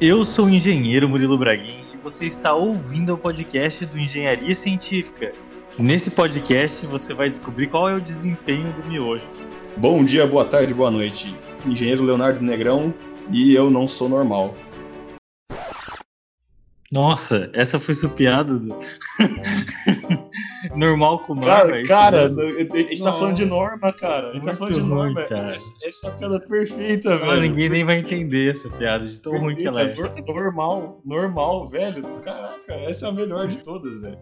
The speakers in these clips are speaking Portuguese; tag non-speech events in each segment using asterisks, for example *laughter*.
Eu sou o engenheiro Murilo Braguin e você está ouvindo o podcast do Engenharia Científica. Nesse podcast você vai descobrir qual é o desempenho do miojo. Bom dia, boa tarde, boa noite. Engenheiro Leonardo Negrão e eu não sou normal. Nossa, essa foi sua piada. *laughs* Normal com norma. Cara, é cara a gente tá falando de norma, cara. A gente tá falando de ruim, norma. cara. Essa, essa é a piada perfeita, Ah, velho. ninguém nem vai entender essa piada, de tão ruim que ela é. Perfeita, nor- Normal, normal, velho. Caraca, essa é a melhor de todas, velho.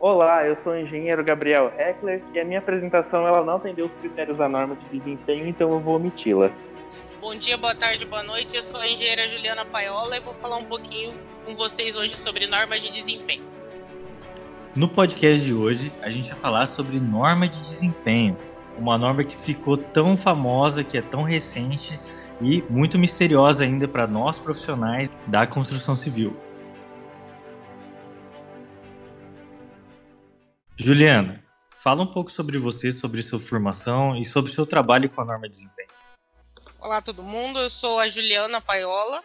Olá, eu sou o engenheiro Gabriel Heckler e a minha apresentação ela não atendeu os critérios da norma de desempenho, então eu vou omiti-la. Bom dia, boa tarde, boa noite. Eu sou a engenheira Juliana Paiola e vou falar um pouquinho com vocês hoje sobre norma de desempenho. No podcast de hoje, a gente vai falar sobre norma de desempenho. Uma norma que ficou tão famosa, que é tão recente e muito misteriosa ainda para nós profissionais da construção civil. Juliana, fala um pouco sobre você, sobre sua formação e sobre seu trabalho com a norma de desempenho. Olá, todo mundo. Eu sou a Juliana Paiola.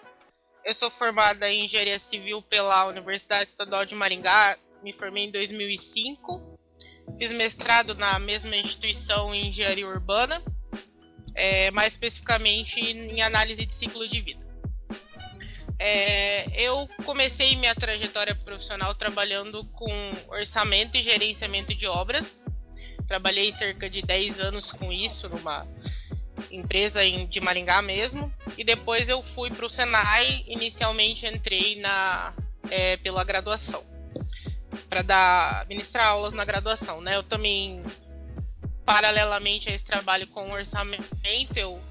Eu sou formada em engenharia civil pela Universidade Estadual de Maringá. Me formei em 2005. Fiz mestrado na mesma instituição em engenharia urbana, é, mais especificamente em análise de ciclo de vida. É, eu comecei minha trajetória profissional trabalhando com orçamento e gerenciamento de obras. Trabalhei cerca de 10 anos com isso numa empresa em- de Maringá mesmo. E depois eu fui para o Senai. Inicialmente entrei na, é, pela graduação para dar ministrar aulas na graduação, né? Eu também paralelamente a esse trabalho com orçamento, eu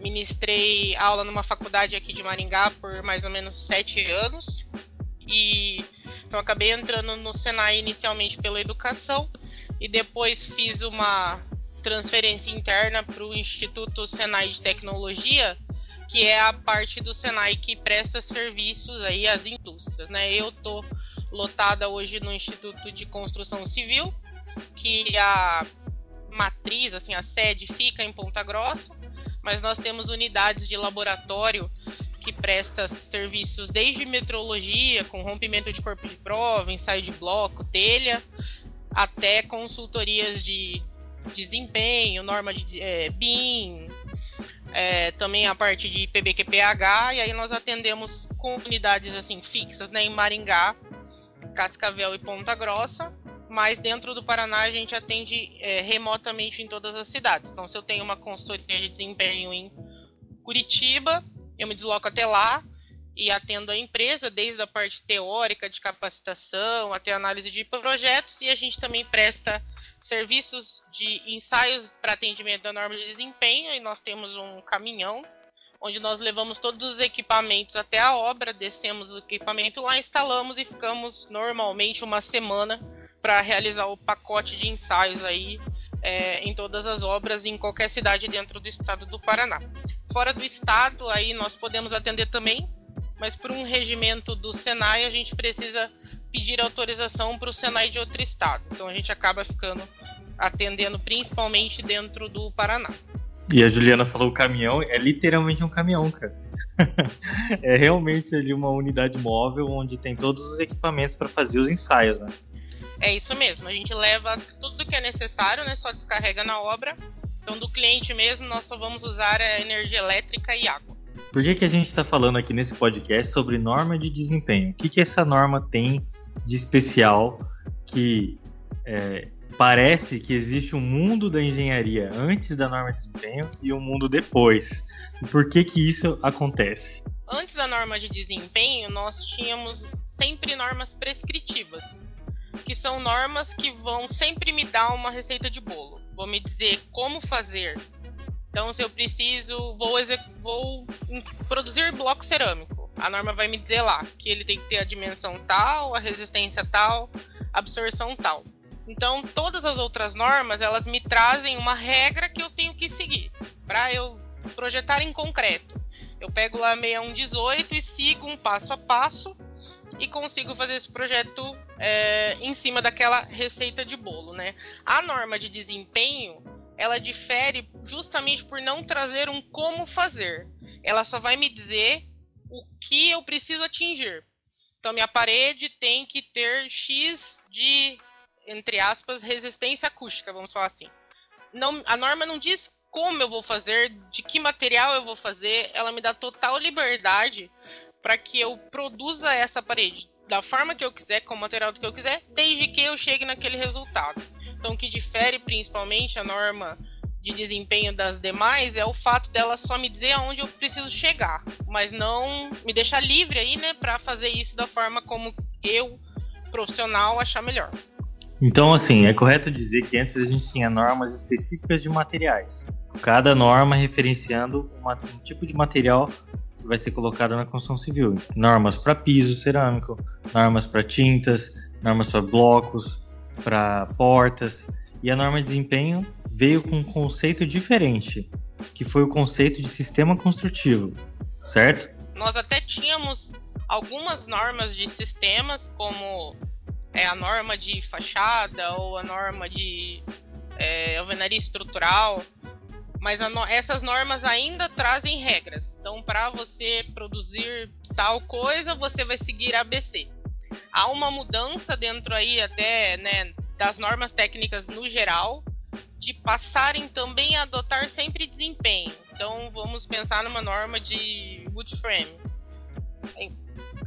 ministrei aula numa faculdade aqui de Maringá por mais ou menos sete anos e então acabei entrando no Senai inicialmente pela educação e depois fiz uma transferência interna para o Instituto Senai de Tecnologia, que é a parte do Senai que presta serviços aí às indústrias, né? Eu tô lotada hoje no Instituto de Construção Civil, que a matriz, assim, a sede fica em Ponta Grossa, mas nós temos unidades de laboratório que presta serviços desde metrologia, com rompimento de corpo de prova, ensaio de bloco, telha, até consultorias de desempenho, norma de é, BIM, é, também a parte de PBQPH, e aí nós atendemos com unidades assim fixas né, em Maringá, Cascavel e Ponta Grossa, mas dentro do Paraná a gente atende é, remotamente em todas as cidades. Então, se eu tenho uma consultoria de desempenho em Curitiba, eu me desloco até lá e atendo a empresa, desde a parte teórica de capacitação até análise de projetos, e a gente também presta serviços de ensaios para atendimento da norma de desempenho, e nós temos um caminhão onde nós levamos todos os equipamentos até a obra, descemos o equipamento lá, instalamos e ficamos normalmente uma semana para realizar o pacote de ensaios aí é, em todas as obras em qualquer cidade dentro do estado do Paraná. Fora do estado, aí nós podemos atender também, mas por um regimento do Senai a gente precisa pedir autorização para o Senai de outro estado. Então a gente acaba ficando atendendo principalmente dentro do Paraná. E a Juliana falou caminhão, é literalmente um caminhão, cara. *laughs* é realmente ali uma unidade móvel onde tem todos os equipamentos para fazer os ensaios, né? É isso mesmo, a gente leva tudo que é necessário, né? Só descarrega na obra. Então, do cliente mesmo, nós só vamos usar a energia elétrica e água. Por que, que a gente está falando aqui nesse podcast sobre norma de desempenho? O que, que essa norma tem de especial que é, parece que existe um mundo da engenharia antes da norma de desempenho e um mundo depois? Por que, que isso acontece? Antes da norma de desempenho, nós tínhamos sempre normas prescritivas, que são normas que vão sempre me dar uma receita de bolo. Vou me dizer como fazer. Então, se eu preciso, vou, vou produzir bloco cerâmico. A norma vai me dizer lá que ele tem que ter a dimensão tal, a resistência tal, absorção tal. Então, todas as outras normas, elas me trazem uma regra que eu tenho que seguir para eu projetar em concreto. Eu pego lá 6118 e sigo um passo a passo e consigo fazer esse projeto é, em cima daquela receita de bolo, né? A norma de desempenho, ela difere justamente por não trazer um como fazer. Ela só vai me dizer o que eu preciso atingir. Então, minha parede tem que ter X de, entre aspas, resistência acústica, vamos falar assim. Não, a norma não diz como eu vou fazer, de que material eu vou fazer, ela me dá total liberdade para que eu produza essa parede da forma que eu quiser, com o material que eu quiser, desde que eu chegue naquele resultado. Então, o que difere principalmente a norma de desempenho das demais é o fato dela só me dizer aonde eu preciso chegar, mas não me deixar livre aí, né, para fazer isso da forma como eu, profissional, achar melhor. Então, assim, é correto dizer que antes a gente tinha normas específicas de materiais. Cada norma referenciando uma, um tipo de material que vai ser colocado na construção civil. Normas para piso cerâmico, normas para tintas, normas para blocos, para portas. E a norma de desempenho veio com um conceito diferente, que foi o conceito de sistema construtivo, certo? Nós até tínhamos algumas normas de sistemas, como é, a norma de fachada ou a norma de é, alvenaria estrutural, mas no essas normas ainda trazem regras. Então, para você produzir tal coisa, você vai seguir ABC. Há uma mudança dentro aí até né, das normas técnicas no geral, de passarem também a adotar sempre desempenho. Então, vamos pensar numa norma de wood frame.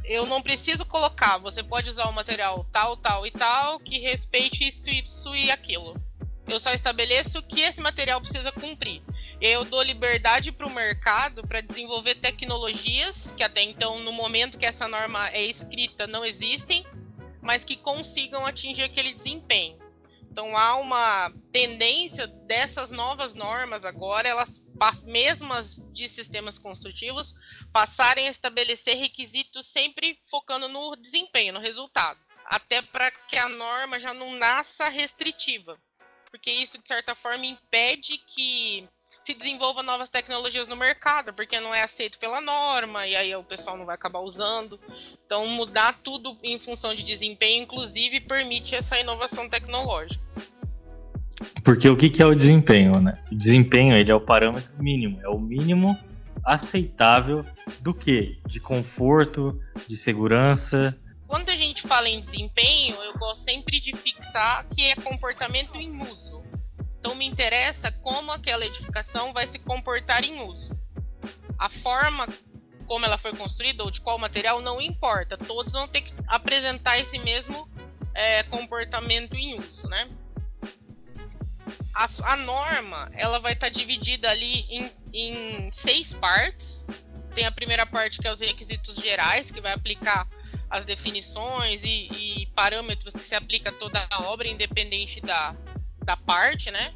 Eu não preciso colocar, você pode usar o material tal, tal e tal, que respeite isso, isso e aquilo. Eu só estabeleço que esse material precisa cumprir. Eu dou liberdade para o mercado para desenvolver tecnologias que até então, no momento que essa norma é escrita, não existem, mas que consigam atingir aquele desempenho. Então há uma tendência dessas novas normas agora, elas mesmas de sistemas construtivos, passarem a estabelecer requisitos sempre focando no desempenho, no resultado, até para que a norma já não nasça restritiva, porque isso de certa forma impede que se desenvolva novas tecnologias no mercado, porque não é aceito pela norma, e aí o pessoal não vai acabar usando. Então, mudar tudo em função de desempenho, inclusive, permite essa inovação tecnológica. Porque o que é o desempenho, né? O desempenho ele é o parâmetro mínimo, é o mínimo aceitável do que? De conforto, de segurança. Quando a gente fala em desempenho, eu gosto sempre de fixar que é comportamento em uso. Então me interessa como aquela edificação vai se comportar em uso. A forma como ela foi construída ou de qual material não importa. Todos vão ter que apresentar esse mesmo é, comportamento em uso, né? A, a norma ela vai estar tá dividida ali em, em seis partes. Tem a primeira parte que é os requisitos gerais, que vai aplicar as definições e, e parâmetros que se aplica a toda a obra, independente da, da parte, né?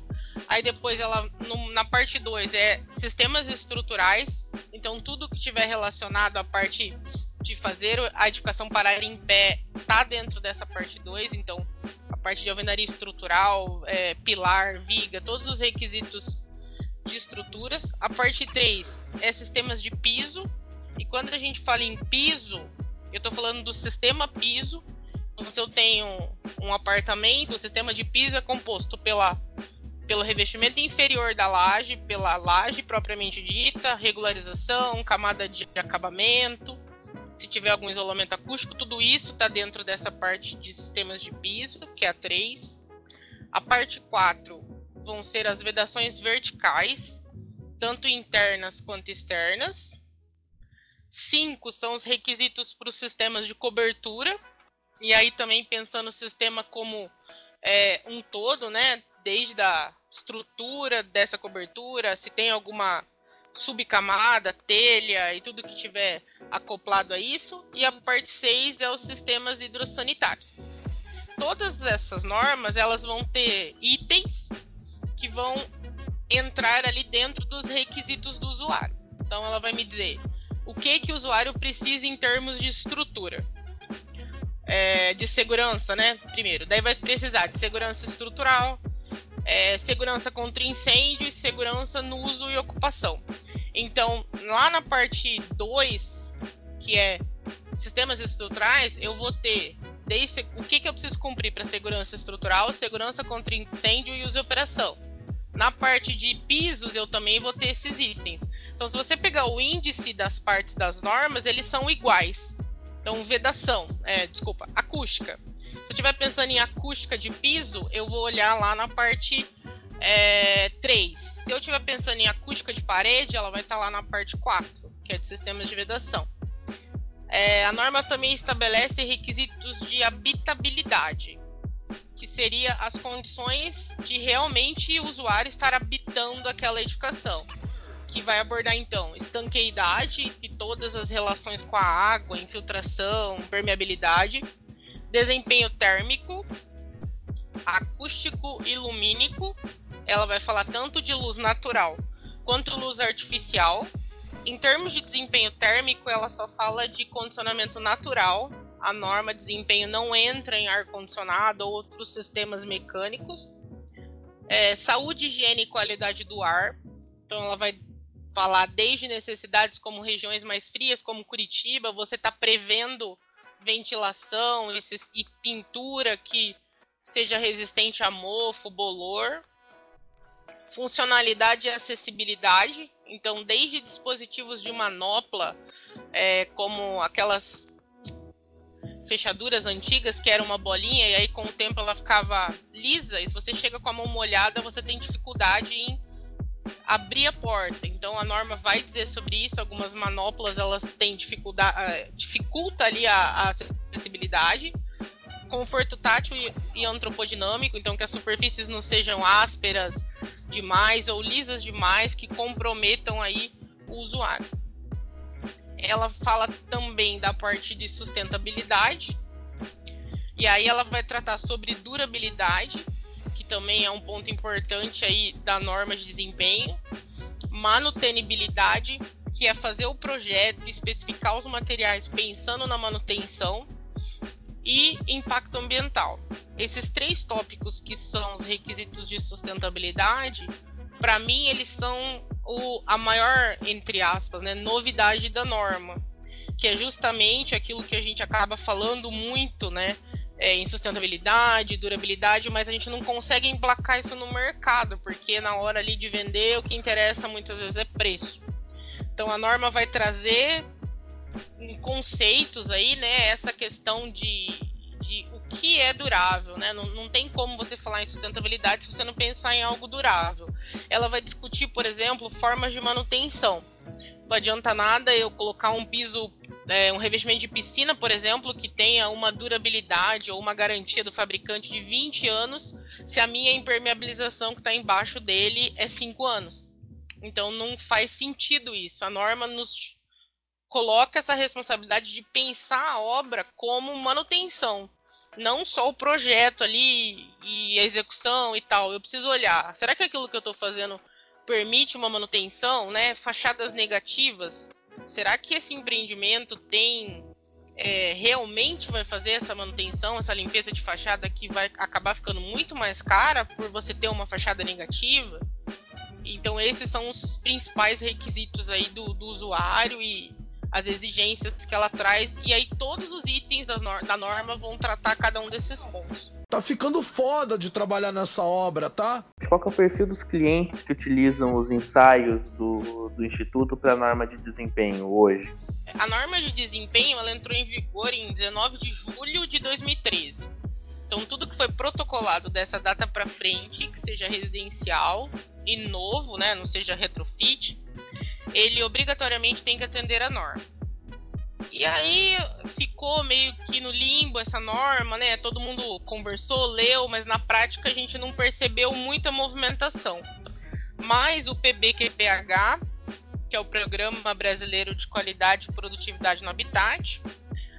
Aí depois ela no, na parte 2 é sistemas estruturais. Então tudo que tiver relacionado à parte de fazer a edificação parar em pé tá dentro dessa parte 2. Então a parte de alvenaria estrutural, é, pilar, viga, todos os requisitos de estruturas. A parte 3 é sistemas de piso. E quando a gente fala em piso, eu estou falando do sistema piso, então, se eu tenho um apartamento, o sistema de piso é composto pela, pelo revestimento inferior da laje, pela laje propriamente dita, regularização, camada de acabamento, se tiver algum isolamento acústico, tudo isso está dentro dessa parte de sistemas de piso, que é a 3. A parte 4 vão ser as vedações verticais, tanto internas quanto externas. 5 são os requisitos para os sistemas de cobertura, e aí também pensando o sistema como é, um todo, né? Desde a estrutura dessa cobertura, se tem alguma subcamada, telha e tudo que tiver acoplado a isso. E a parte 6 é os sistemas hidrossanitários. Todas essas normas, elas vão ter itens que vão entrar ali dentro dos requisitos do usuário. Então ela vai me dizer o que que o usuário precisa em termos de estrutura é, de segurança, né? Primeiro, daí vai precisar de segurança estrutural, é, segurança contra incêndio e segurança no uso e ocupação. Então, lá na parte 2, que é sistemas estruturais, eu vou ter desde o que, que eu preciso cumprir para segurança estrutural, segurança contra incêndio e uso e operação. Na parte de pisos, eu também vou ter esses itens. Então, se você pegar o índice das partes das normas, eles são iguais. Então, vedação, é, desculpa, acústica. Se eu estiver pensando em acústica de piso, eu vou olhar lá na parte é, 3. Se eu estiver pensando em acústica de parede, ela vai estar lá na parte 4, que é de sistemas de vedação. É, a norma também estabelece requisitos de habitabilidade, que seria as condições de realmente o usuário estar habitando aquela edificação, que vai abordar então estanqueidade e todas as relações com a água, infiltração, permeabilidade, desempenho térmico, acústico e lumínico. Ela vai falar tanto de luz natural quanto luz artificial, em termos de desempenho térmico, ela só fala de condicionamento natural. A norma de desempenho não entra em ar-condicionado ou outros sistemas mecânicos. É, saúde, higiene e qualidade do ar. Então, ela vai falar desde necessidades como regiões mais frias, como Curitiba, você está prevendo ventilação e pintura que seja resistente a mofo, bolor. Funcionalidade e acessibilidade. Então, desde dispositivos de manopla, é, como aquelas fechaduras antigas, que era uma bolinha, e aí com o tempo ela ficava lisa, e se você chega com a mão molhada, você tem dificuldade em abrir a porta. Então a norma vai dizer sobre isso. Algumas manoplas elas têm dificuldade, é, dificulta ali a, a acessibilidade conforto tátil e, antropodinâmico, então que as superfícies não sejam ásperas demais ou lisas demais que comprometam aí o usuário. Ela fala também da parte de sustentabilidade, e aí ela vai tratar sobre durabilidade, também é um ponto importante aí da norma de desempenho, manutenibilidade, que é fazer o projeto, especificar os materiais pensando na manutenção, e impacto ambiental. Esses três tópicos que são os requisitos de sustentabilidade, para mim eles são o, a maior, entre aspas, né, novidade da norma, que é justamente aquilo que a gente acaba falando muito, né, é, em sustentabilidade, durabilidade, mas a gente não consegue emplacar isso no mercado, porque na hora ali de vender o que interessa muitas vezes é preço. Então a norma vai trazer conceitos aí, né? Essa questão de, de o que é durável, né? Não, não tem como você falar em sustentabilidade se você não pensar em algo durável. Ela vai discutir, por exemplo, formas de manutenção. Não adianta nada eu colocar um piso, é, um revestimento de piscina, por exemplo, que tenha uma durabilidade ou uma garantia do fabricante de 20 anos, se a minha impermeabilização que está embaixo dele é 5 anos. Então não faz sentido isso. A norma nos coloca essa responsabilidade de pensar a obra como manutenção, não só o projeto ali e a execução e tal. Eu preciso olhar, será que aquilo que eu estou fazendo permite uma manutenção, né? Fachadas negativas. Será que esse empreendimento tem é, realmente vai fazer essa manutenção, essa limpeza de fachada que vai acabar ficando muito mais cara por você ter uma fachada negativa? Então esses são os principais requisitos aí do, do usuário e as exigências que ela traz, e aí todos os itens da norma vão tratar cada um desses pontos. Tá ficando foda de trabalhar nessa obra, tá? Qual é o perfil dos clientes que utilizam os ensaios do, do Instituto para a norma de desempenho hoje? A norma de desempenho ela entrou em vigor em 19 de julho de 2013. Então, tudo que foi protocolado dessa data para frente, que seja residencial e novo, né, não seja retrofit, ele obrigatoriamente tem que atender a norma. E aí ficou meio que no limbo essa norma, né? Todo mundo conversou, leu, mas na prática a gente não percebeu muita movimentação. Mas o PBQPH, que é o Programa Brasileiro de Qualidade e Produtividade no Habitat,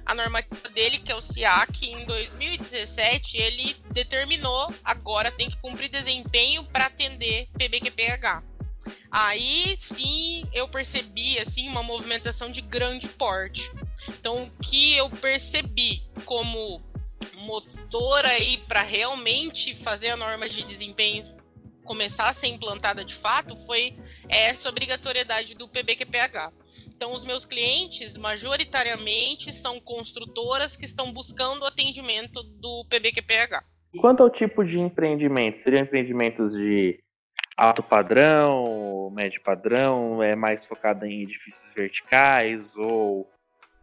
a normativa dele, que é o SIAC, em 2017, ele determinou agora tem que cumprir desempenho para atender PBQPH. Aí sim eu percebi assim uma movimentação de grande porte. Então o que eu percebi como motor aí para realmente fazer a norma de desempenho começar a ser implantada de fato foi essa obrigatoriedade do PBQPH. Então, os meus clientes, majoritariamente, são construtoras que estão buscando o atendimento do PBQPH. Quanto ao tipo de empreendimento, seriam empreendimentos de alto padrão, médio padrão, é mais focada em edifícios verticais ou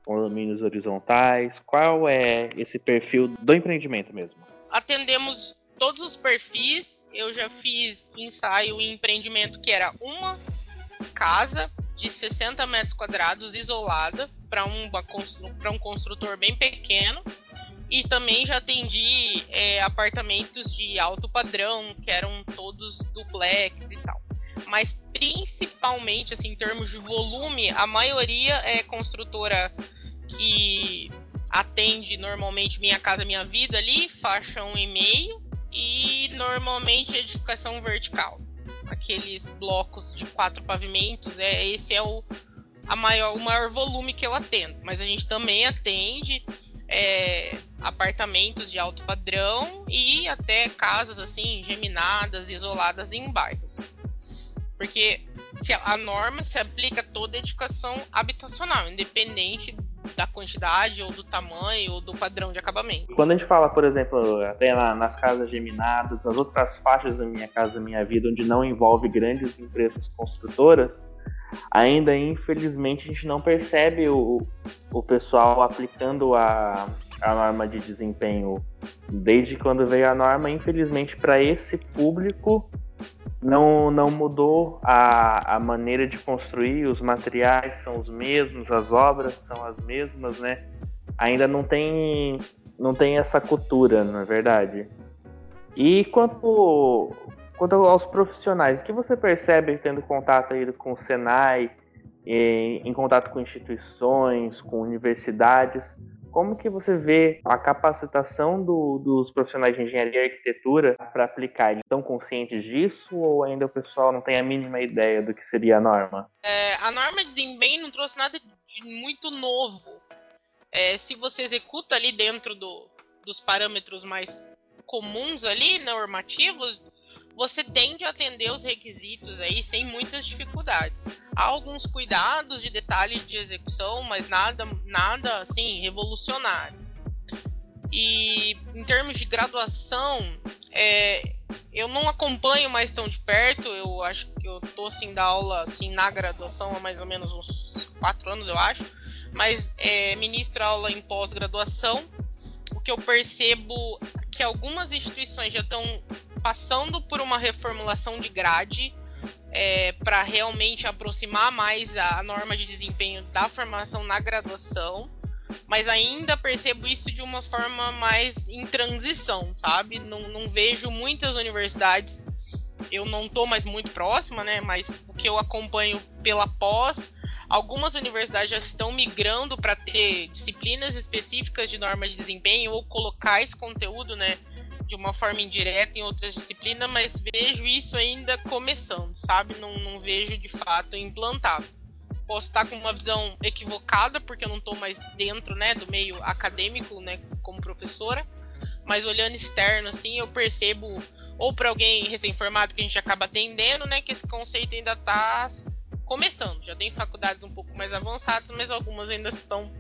condomínios horizontais? Qual é esse perfil do empreendimento mesmo? Atendemos todos os perfis. Eu já fiz ensaio em empreendimento que era uma casa de 60 metros quadrados isolada para um, construtor bem pequeno. E também já atendi é, apartamentos de alto padrão, que eram todos duplex e tal. Mas principalmente, assim, em termos de volume, a maioria é construtora que atende normalmente Minha Casa Minha Vida ali, faixa um e meio, e normalmente edificação vertical. Aqueles blocos de quatro pavimentos, é esse é o, a maior, o maior volume que eu atendo. Mas a gente também atende é, apartamentos de alto padrão e até casas assim, geminadas, isoladas em bairros. Porque se a norma se aplica a toda edificação habitacional, independente da quantidade ou do tamanho ou do padrão de acabamento. Quando a gente fala, por exemplo, até nas casas geminadas, nas outras faixas da Minha Casa Minha Vida, onde não envolve grandes empresas construtoras, ainda infelizmente a gente não percebe o, o pessoal aplicando a, a norma de desempenho desde quando veio a norma, infelizmente para esse público não, não mudou a, a maneira de construir, os materiais são os mesmos, as obras são as mesmas, né? Ainda não tem, não tem essa cultura, não é verdade? E quanto, quanto aos profissionais, o que você percebe tendo contato aí com o Senai, em, em contato com instituições, com universidades, como que você vê a capacitação do, dos profissionais de engenharia e arquitetura para aplicar? Eles estão conscientes disso ou ainda o pessoal não tem a mínima ideia do que seria a norma? É, a norma de desempenho não trouxe nada de muito novo. É, se você executa ali dentro do, dos parâmetros mais comuns ali, normativos, você tende a atender os requisitos aí sem muitas dificuldades. Há alguns cuidados de detalhes de execução, mas nada, nada assim revolucionário. E em termos de graduação, é, eu não acompanho mais tão de perto. Eu acho que eu tô assim da aula assim na graduação há mais ou menos uns quatro anos, eu acho. Mas é, ministro aula em pós-graduação. O que eu percebo que algumas instituições já estão passando por uma reformulação de grade é, para realmente aproximar mais a norma de desempenho da formação na graduação, mas ainda percebo isso de uma forma mais em transição, sabe? Não, não vejo muitas universidades, eu não estou mais muito próxima, né? Mas o que eu acompanho pela pós, algumas universidades já estão migrando para ter disciplinas específicas de norma de desempenho ou colocar esse conteúdo, né? De uma forma indireta em outras disciplinas, mas vejo isso ainda começando, sabe? Não, não vejo de fato implantado. Posso estar com uma visão equivocada, porque eu não estou mais dentro né, do meio acadêmico, né, como professora, mas olhando externo, assim, eu percebo, ou para alguém recém-formado que a gente acaba atendendo, né, que esse conceito ainda está começando. Já tem faculdades um pouco mais avançadas, mas algumas ainda estão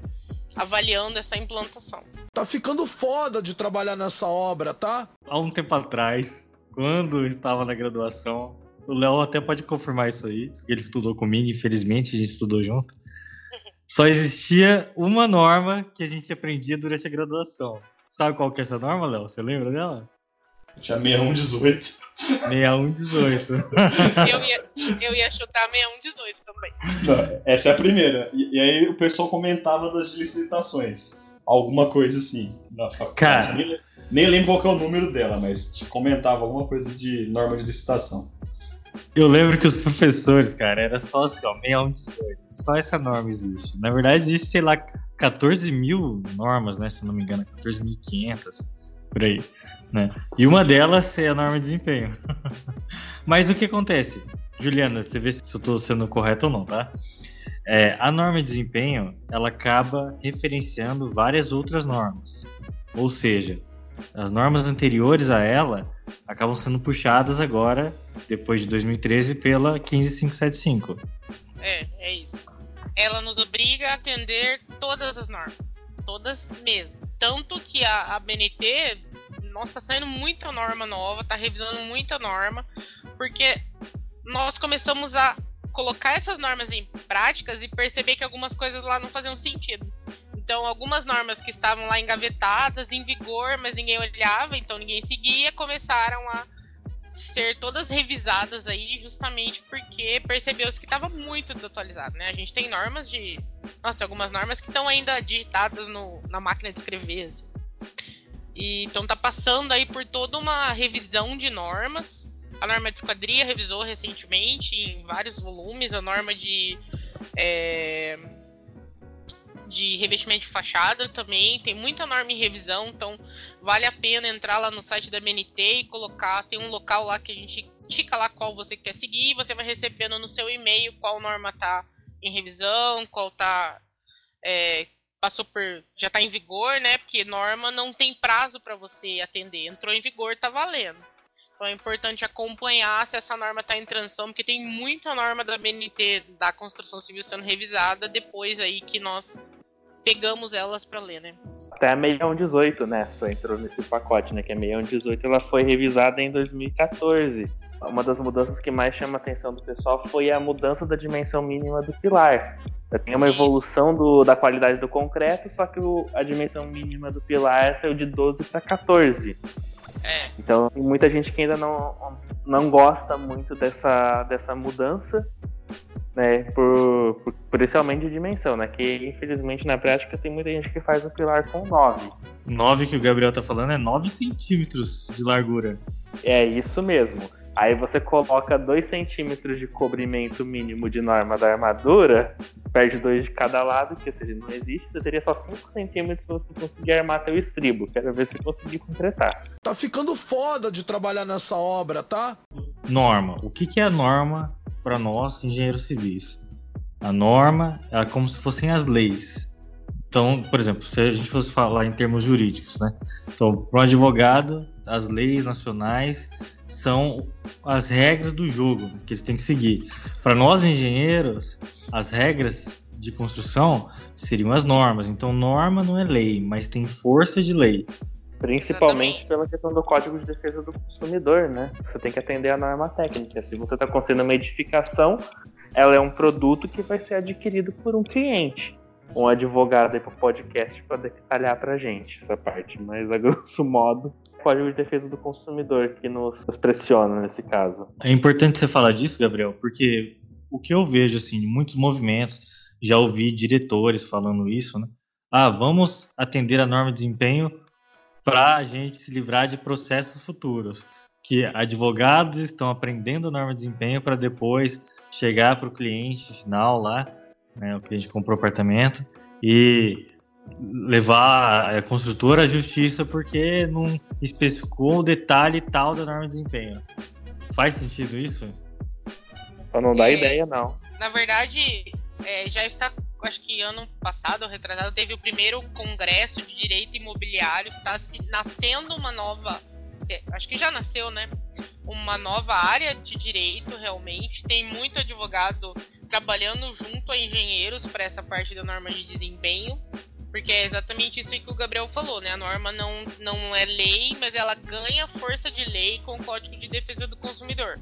avaliando essa implantação. Tá ficando foda de trabalhar nessa obra, tá? Há um tempo atrás, quando estava na graduação, o Léo até pode confirmar isso aí, porque ele estudou comigo, infelizmente a gente estudou junto. *laughs* Só existia uma norma que a gente aprendia durante a graduação. Sabe qual que é essa norma, Léo? Você lembra dela? Tinha 6118. 6118. eu, ia, eu ia chutar 6118 também. Não, essa é a primeira. E, e, aí o pessoal comentava das licitações. Alguma coisa assim. Na Cara. Nem, nem lembro qual que é o número dela, mas comentava alguma coisa de norma de licitação. Eu lembro que os professores, cara, era só assim, ó, 6118. Só essa norma existe. Na verdade, existe, sei lá, 14 mil normas, né? Se não me engano, 14.500 por aí, né? E uma delas é a norma de desempenho. *laughs* Mas o que acontece? Juliana, você vê se eu estou sendo correto ou não, tá? É, a norma de desempenho, ela acaba referenciando várias outras normas. Ou seja, as normas anteriores a ela acabam sendo puxadas agora, depois de 2013, pela 15575. É, é isso. Ela nos obriga a atender todas as normas. Todas mesmo. Tanto que a, a BNT, nossa, tá saindo muita norma nova, tá revisando muita norma, porque nós começamos a colocar essas normas em práticas e perceber que algumas coisas lá não faziam sentido. Então, algumas normas que estavam lá engavetadas, em vigor, mas ninguém olhava, então ninguém seguia, começaram a ser todas revisadas aí, justamente porque percebeu-se que estava muito desatualizado, né? A gente tem normas de. Nossa, tem algumas normas que estão ainda digitadas no, na máquina de escrever. Assim. E, então tá passando aí por toda uma revisão de normas. A norma de esquadria revisou recentemente em vários volumes, a norma de. É, de revestimento de fachada também, tem muita norma em revisão, então vale a pena entrar lá no site da BNT e colocar, tem um local lá que a gente tica lá qual você quer seguir, você vai recebendo no seu e-mail qual norma tá em revisão, qual tá é, passou por já está em vigor, né? Porque norma não tem prazo para você atender, entrou em vigor, tá valendo. Então é importante acompanhar se essa norma está em transição, porque tem muita norma da BNT da construção civil sendo revisada depois aí que nós pegamos elas para ler, né? Até a 6118 nessa entrou nesse pacote, né? Que a 6118 ela foi revisada em 2014. Uma das mudanças que mais chama a atenção do pessoal foi a mudança da dimensão mínima do pilar. Tem uma evolução do, da qualidade do concreto, só que o, a dimensão mínima do pilar saiu de 12 para 14. É. Então tem muita gente que ainda não, não gosta muito dessa, dessa mudança né, por, por, por, esse aumento de dimensão, né, que infelizmente na prática tem muita gente que faz o pilar com 9. 9 que o Gabriel tá falando é 9 centímetros de largura. É isso mesmo. Aí você coloca 2 centímetros de cobrimento mínimo de norma da armadura, perde dois de cada lado, que ou seja, não existe, você teria só 5 centímetros para você conseguir armar teu estribo. Quero ver se conseguir concretar. Tá ficando foda de trabalhar nessa obra, tá? Norma. O que, que é a norma para nós, engenheiros civis. A norma é como se fossem as leis. Então, por exemplo, se a gente fosse falar em termos jurídicos, né? Então, para um advogado, as leis nacionais são as regras do jogo que eles têm que seguir. Para nós engenheiros, as regras de construção seriam as normas. Então, norma não é lei, mas tem força de lei. Principalmente Exatamente. pela questão do Código de Defesa do Consumidor, né? Você tem que atender a norma técnica. Se você está construindo uma edificação, ela é um produto que vai ser adquirido por um cliente. Um advogado aí para o podcast pode detalhar para gente essa parte, mas a grosso modo, Código de Defesa do Consumidor que nos, nos pressiona nesse caso. É importante você falar disso, Gabriel, porque o que eu vejo assim, muitos movimentos, já ouvi diretores falando isso, né? Ah, vamos atender a norma de desempenho para a gente se livrar de processos futuros. Que advogados estão aprendendo norma de desempenho para depois chegar para o cliente final lá, né, o cliente comprou apartamento, e levar a construtora à justiça porque não especificou o detalhe tal da norma de desempenho. Faz sentido isso? Só não dá é, ideia, não. Na verdade, é, já está acho que ano passado, retrasado, teve o primeiro congresso de direito imobiliário. Está nascendo uma nova. Acho que já nasceu, né? Uma nova área de direito, realmente. Tem muito advogado trabalhando junto a engenheiros para essa parte da norma de desempenho. Porque é exatamente isso que o Gabriel falou, né? A norma não, não é lei, mas ela ganha força de lei com o Código de Defesa do Consumidor.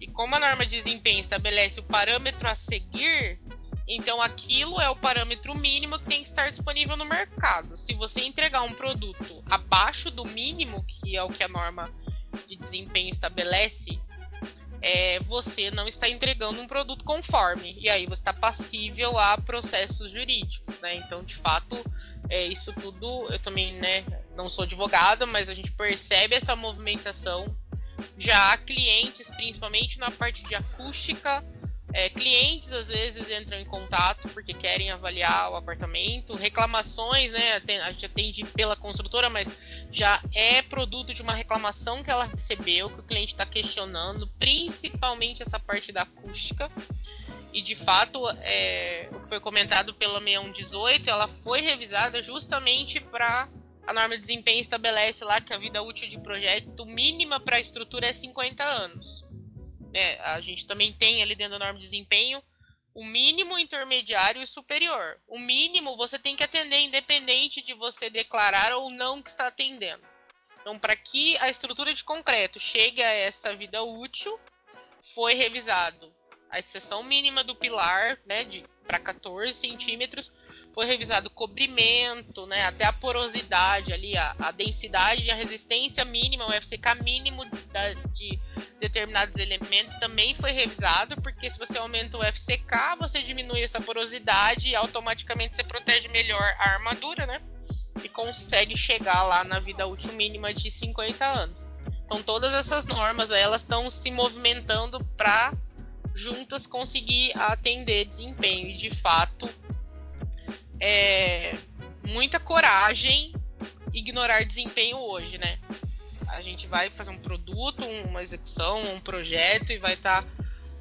E como a norma de desempenho estabelece o parâmetro a seguir, então aquilo é o parâmetro mínimo que tem que estar disponível no mercado. Se você entregar um produto abaixo do mínimo, que é o que a norma de desempenho estabelece, é, você não está entregando um produto conforme. E aí você está passível a processos jurídicos, né? Então, de fato, é, isso tudo, eu também né, não sou advogada, mas a gente percebe essa movimentação. Já há clientes, principalmente na parte de acústica, é, clientes às vezes entram em contato porque querem avaliar o apartamento, reclamações, né? A gente atende pela construtora, mas já é produto de uma reclamação que ela recebeu, que o cliente está questionando, principalmente essa parte da acústica. E de fato, é, o que foi comentado pela 6118, ela foi revisada justamente para a norma de desempenho estabelece lá que a vida útil de projeto mínima para a estrutura é 50 anos né, a gente também tem ali dentro da norma de desempenho o mínimo, intermediário e superior. O mínimo você tem que atender independente de você declarar ou não que está atendendo. Então, para que a estrutura de concreto chegue a essa vida útil, foi revisado a exceção mínima do pilar, né, para 14 centímetros, foi revisado o cobrimento, né, até a porosidade ali, a, a densidade e a resistência mínima, o FCK mínimo da, de determinados elementos também foi revisado, porque se você aumenta o FCK, você diminui essa porosidade e automaticamente você protege melhor a armadura, né? E consegue chegar lá na vida útil mínima de 50 anos. Então todas essas normas elas estão se movimentando para juntas conseguir atender desempenho e de fato é, muita coragem ignorar desempenho hoje, né? A gente vai fazer um produto, uma execução, um projeto e vai estar tá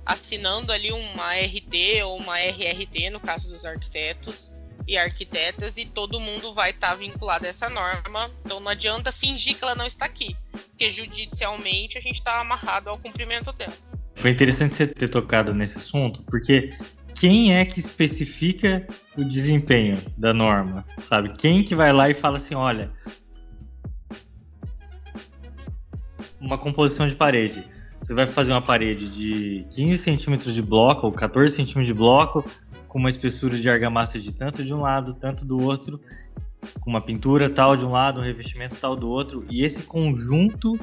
assinando ali uma RT ou uma RRT, no caso dos arquitetos e arquitetas, e todo mundo vai estar tá vinculado a essa norma. Então não adianta fingir que ela não está aqui, porque judicialmente a gente está amarrado ao cumprimento dela. Foi interessante você ter tocado nesse assunto, porque quem é que especifica o desempenho da norma, sabe? Quem que vai lá e fala assim, olha, uma composição de parede. Você vai fazer uma parede de 15 centímetros de bloco ou 14 centímetros de bloco com uma espessura de argamassa de tanto de um lado, tanto do outro, com uma pintura tal de um lado, um revestimento tal do outro, e esse conjunto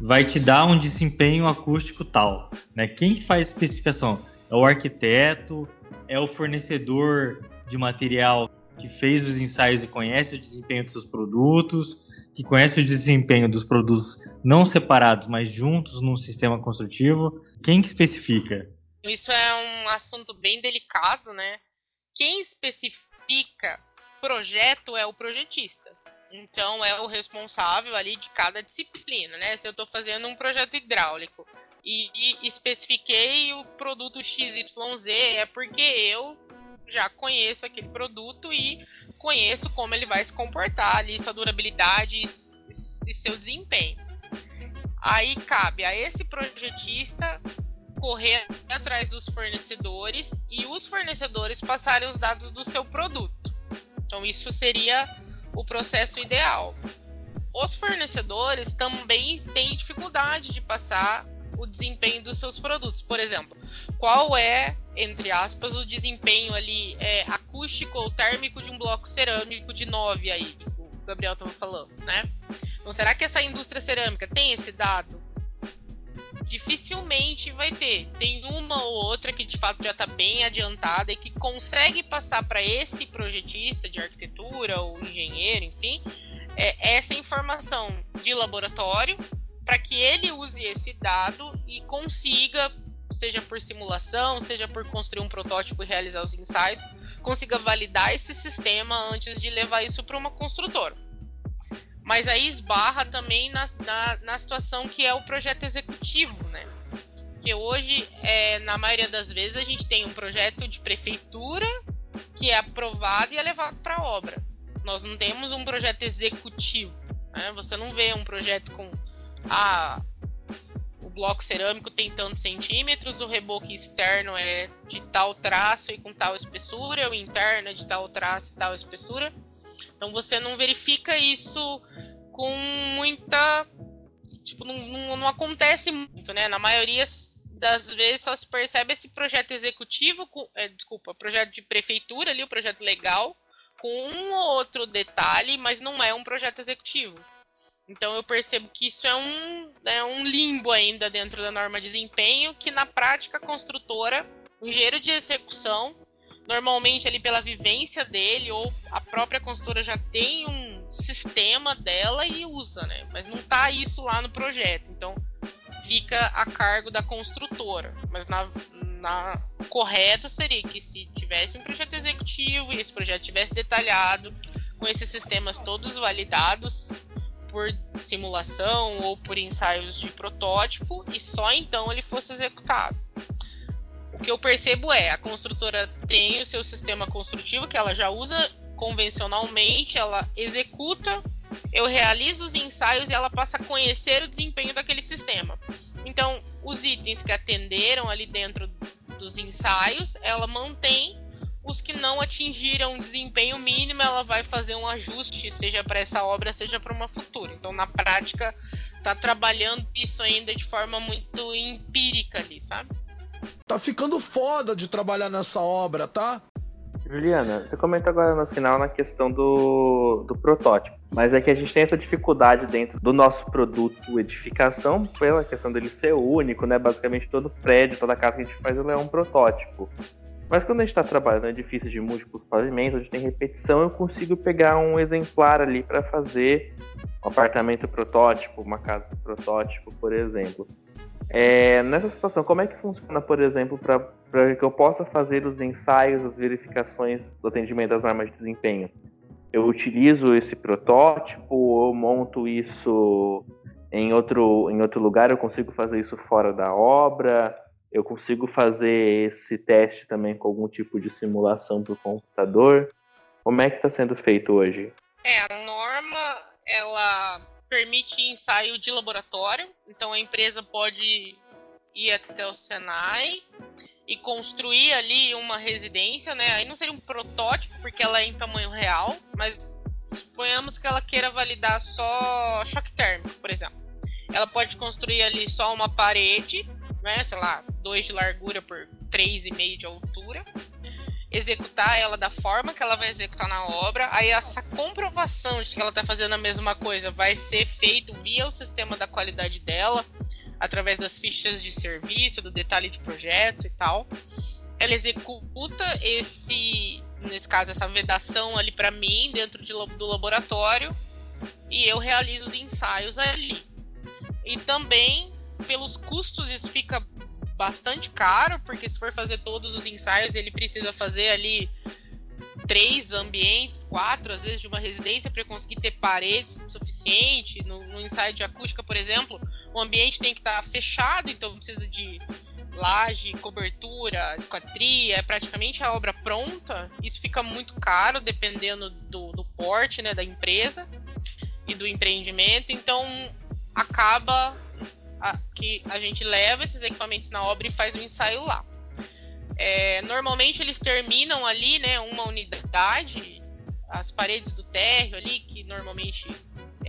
vai te dar um desempenho acústico tal, né? Quem que faz especificação? É o arquiteto, é o fornecedor de material que fez os ensaios e conhece o desempenho dos seus produtos, que conhece o desempenho dos produtos não separados, mas juntos num sistema construtivo. Quem que especifica? Isso é um assunto bem delicado, né? Quem especifica projeto é o projetista. Então é o responsável ali de cada disciplina, né? Se eu estou fazendo um projeto hidráulico, e, e especifiquei o produto XYZ é porque eu já conheço aquele produto e conheço como ele vai se comportar ali, sua durabilidade e, e seu desempenho. Aí cabe a esse projetista correr atrás dos fornecedores e os fornecedores passarem os dados do seu produto. Então isso seria o processo ideal. Os fornecedores também têm dificuldade de passar o desempenho dos seus produtos. Por exemplo, qual é, entre aspas, o desempenho ali é, acústico ou térmico de um bloco cerâmico de 9 aí, o Gabriel estava falando, né? Então, será que essa indústria cerâmica tem esse dado? Dificilmente vai ter. Tem uma ou outra que de fato já está bem adiantada e que consegue passar para esse projetista de arquitetura ou engenheiro, enfim, é, essa informação de laboratório para que ele use esse dado e consiga, seja por simulação, seja por construir um protótipo e realizar os ensaios, consiga validar esse sistema antes de levar isso para uma construtora. Mas aí esbarra também na, na, na, situação que é o projeto executivo, né? Que hoje, é, na maioria das vezes, a gente tem um projeto de prefeitura que é aprovado e é levado para obra. Nós não temos um projeto executivo. Né? Você não vê um projeto com ah, o bloco cerâmico tem tantos centímetros, o reboque externo é de tal traço e com tal espessura, o interno é de tal traço e tal espessura. Então você não verifica isso com muita. Tipo, não, não, não acontece muito, né? Na maioria das vezes só se percebe esse projeto executivo, com, é, desculpa, projeto de prefeitura ali, o projeto legal, com um ou outro detalhe, mas não é um projeto executivo. Então eu percebo que isso é um, é um limbo ainda dentro da norma de desempenho, que na prática construtora, o engenheiro de execução, normalmente ali pela vivência dele, ou a própria construtora já tem um sistema dela e usa, né? Mas não tá isso lá no projeto. Então fica a cargo da construtora. Mas na, na correto seria que se tivesse um projeto executivo e esse projeto tivesse detalhado, com esses sistemas todos validados, por simulação ou por ensaios de protótipo e só então ele fosse executado. O que eu percebo é a construtora tem o seu sistema construtivo que ela já usa convencionalmente, ela executa, eu realizo os ensaios e ela passa a conhecer o desempenho daquele sistema. Então, os itens que atenderam ali dentro dos ensaios, ela mantém os que não atingiram desempenho mínimo, ela vai fazer um ajuste, seja para essa obra, seja para uma futura. Então, na prática, tá trabalhando isso ainda de forma muito empírica ali, sabe? Tá ficando foda de trabalhar nessa obra, tá? Juliana, você comenta agora no final na questão do, do protótipo, mas é que a gente tem essa dificuldade dentro do nosso produto edificação pela questão dele ser único, né? Basicamente todo prédio, toda casa que a gente faz é um protótipo. Mas quando a gente está trabalhando em edifícios de múltiplos pavimentos, onde tem repetição, eu consigo pegar um exemplar ali para fazer um apartamento protótipo, uma casa protótipo, por exemplo. É, nessa situação, como é que funciona, por exemplo, para que eu possa fazer os ensaios, as verificações do atendimento das normas de desempenho? Eu utilizo esse protótipo ou monto isso em outro, em outro lugar? Eu consigo fazer isso fora da obra? Eu consigo fazer esse teste também com algum tipo de simulação por computador? Como é que está sendo feito hoje? É, a norma ela permite ensaio de laboratório, então a empresa pode ir até o Senai e construir ali uma residência, né? Aí não seria um protótipo porque ela é em tamanho real, mas suponhamos que ela queira validar só choque térmico, por exemplo. Ela pode construir ali só uma parede né, sei lá, 2 de largura por 3,5 de altura, executar ela da forma que ela vai executar na obra, aí essa comprovação de que ela está fazendo a mesma coisa vai ser feito via o sistema da qualidade dela, através das fichas de serviço, do detalhe de projeto e tal. Ela executa esse, nesse caso, essa vedação ali para mim dentro de, do laboratório e eu realizo os ensaios ali. E também pelos custos isso fica bastante caro, porque se for fazer todos os ensaios, ele precisa fazer ali três ambientes, quatro, às vezes, de uma residência para conseguir ter paredes suficiente. No, no, ensaio de acústica, por exemplo, o ambiente tem que estar tá fechado, então precisa de laje, cobertura, esquadria, é praticamente a obra pronta. Isso fica muito caro, dependendo do, do porte né, da empresa e do empreendimento. Então, acaba a, que a gente leva esses equipamentos na obra e faz o ensaio lá. É, normalmente eles terminam ali, né, uma unidade, as paredes do térreo ali, que normalmente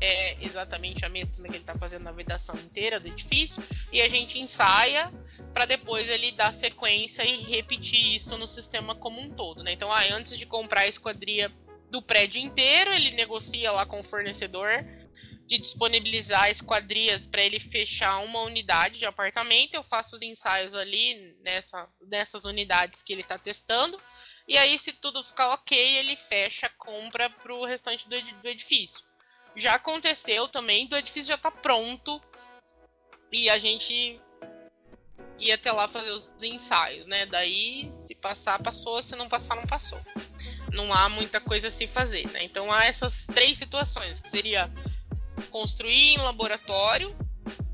é exatamente a mesma que ele está fazendo na vedação inteira do edifício, e a gente ensaia para depois ele dar sequência e repetir isso no sistema como um todo, né? Então, ah, antes de comprar a esquadria do prédio inteiro, ele negocia lá com o fornecedor de disponibilizar esquadrias para ele fechar uma unidade de apartamento. Eu faço os ensaios ali nessa, nessas unidades que ele está testando. E aí, se tudo ficar ok, ele fecha a compra para o restante do, do edifício. Já aconteceu também do edifício já tá pronto e a gente ia até lá fazer os ensaios, né? Daí, se passar, passou, se não passar, não passou. Não há muita coisa a se fazer, né? Então há essas três situações, que seria construir em laboratório,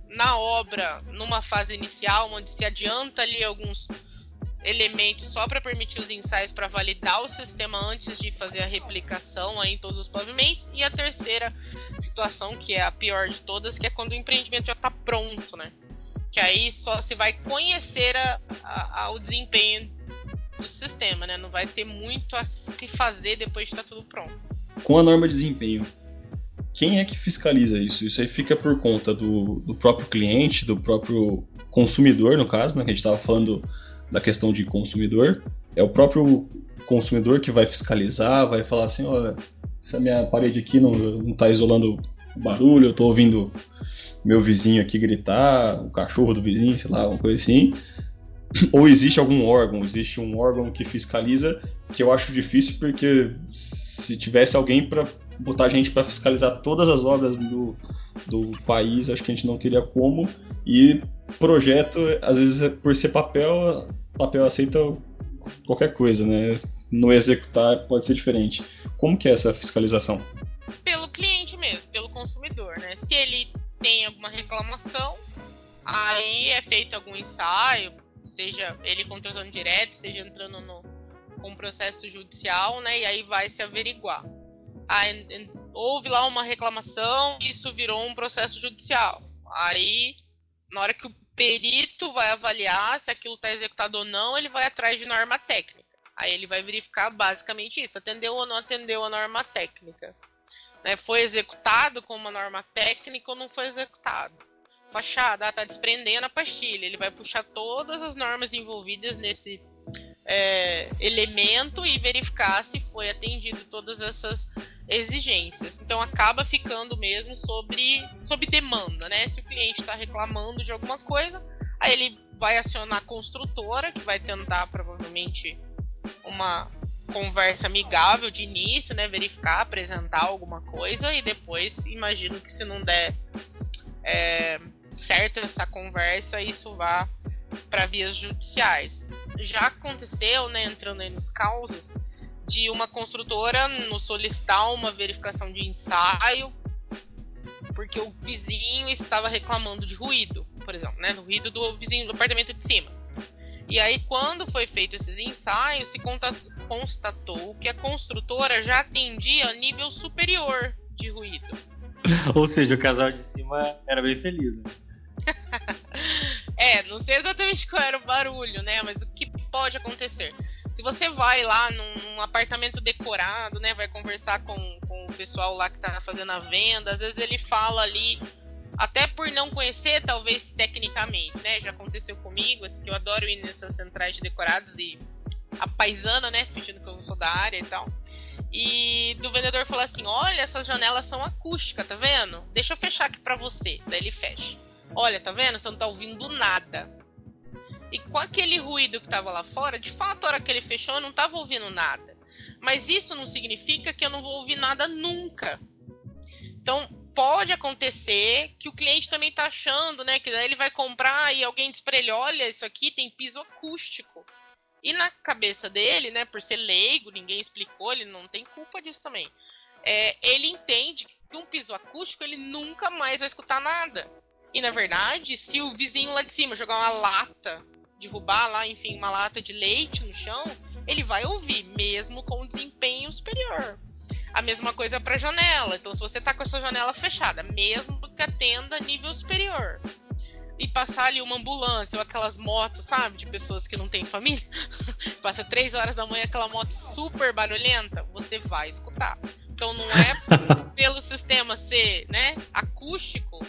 na obra, numa fase inicial, onde se adianta ali alguns elementos só para permitir os ensaios para validar o sistema antes de fazer a replicação aí em todos os pavimentos. E a terceira situação, que é a pior de todas, que é quando o empreendimento já está pronto, né? Que aí só se vai conhecer a, a, a, o desempenho do sistema, né? Não vai ter muito a se fazer depois de estar tá tudo pronto. Com a norma de desempenho, quem é que fiscaliza isso? Isso aí fica por conta do, do próprio cliente, do próprio consumidor, no caso, né? Que a gente estava falando da questão de consumidor. É o próprio consumidor que vai fiscalizar, vai falar assim, ó, essa minha parede aqui não, não tá isolando barulho, eu tô ouvindo meu vizinho aqui gritar, o cachorro do vizinho, sei lá, uma coisa assim. *clears throat* Ou existe algum órgão, existe um órgão que fiscaliza, que eu acho difícil porque se tivesse alguém para botar gente para fiscalizar todas as obras do, do país, acho que a gente não teria como. E projeto, às vezes, por ser papel, papel aceita qualquer coisa, né? No executar pode ser diferente. Como que é essa fiscalização? Pelo cliente mesmo, pelo consumidor, né? Se ele tem alguma reclamação, aí é feito algum ensaio, seja ele contratando direto, seja entrando no, com processo judicial, né? E aí vai se averiguar houve lá uma reclamação e isso virou um processo judicial. Aí, na hora que o perito vai avaliar se aquilo está executado ou não, ele vai atrás de norma técnica. Aí ele vai verificar basicamente isso, atendeu ou não atendeu a norma técnica. né, foi executado com uma norma técnica ou não foi executado. Fachada, ah, tá desprendendo a pastilha. Ele vai puxar todas as normas envolvidas nesse é, elemento e verificar se foi atendido todas essas exigências. Então acaba ficando mesmo sobre, sobre demanda, né? Se o cliente está reclamando de alguma coisa, aí ele vai acionar a construtora, que vai tentar provavelmente uma conversa amigável de início, né? Verificar, apresentar alguma coisa e depois imagino que se não der é, certo essa conversa, isso vá para vias judiciais. Já aconteceu, né, entrando aí nos causos, de uma construtora nos solicitar uma verificação de ensaio porque o vizinho estava reclamando de ruído, por exemplo, né, do ruído do vizinho do apartamento de cima. E aí, quando foi feito esses ensaios, se constatou que a construtora já atendia a nível superior de ruído. *laughs* Ou seja, o casal de cima era bem feliz, né? *laughs* é, não sei exatamente qual era o barulho, né? Mas o que pode acontecer? Se você vai lá num, num apartamento decorado, né? Vai conversar com, com o pessoal lá que tá fazendo a venda, às vezes ele fala ali, até por não conhecer, talvez tecnicamente, né? Já aconteceu comigo, assim, que eu adoro ir nessas centrais de decorados e a paisana, né? Fingindo que eu não sou da área e tal. E do vendedor falou assim: Olha, essas janelas são acústicas, tá vendo? Deixa eu fechar aqui pra você. Daí ele fecha. Olha, tá vendo? Você não tá ouvindo nada. E com aquele ruído que tava lá fora, de fato, a hora que ele fechou, eu não tava ouvindo nada. Mas isso não significa que eu não vou ouvir nada nunca. Então, pode acontecer que o cliente também tá achando, né? Que daí ele vai comprar e alguém diz pra ele: olha, isso aqui tem piso acústico. E na cabeça dele, né, por ser leigo, ninguém explicou, ele não tem culpa disso também. É, ele entende que um piso acústico ele nunca mais vai escutar nada. E na verdade, se o vizinho lá de cima jogar uma lata, derrubar lá, enfim, uma lata de leite no chão, ele vai ouvir, mesmo com desempenho superior. A mesma coisa para janela. Então, se você tá com a sua janela fechada, mesmo que atenda nível superior, e passar ali uma ambulância ou aquelas motos, sabe, de pessoas que não têm família, *laughs* passa três horas da manhã aquela moto super barulhenta, você vai escutar. Então, não é *laughs* pelo sistema ser, né, acústico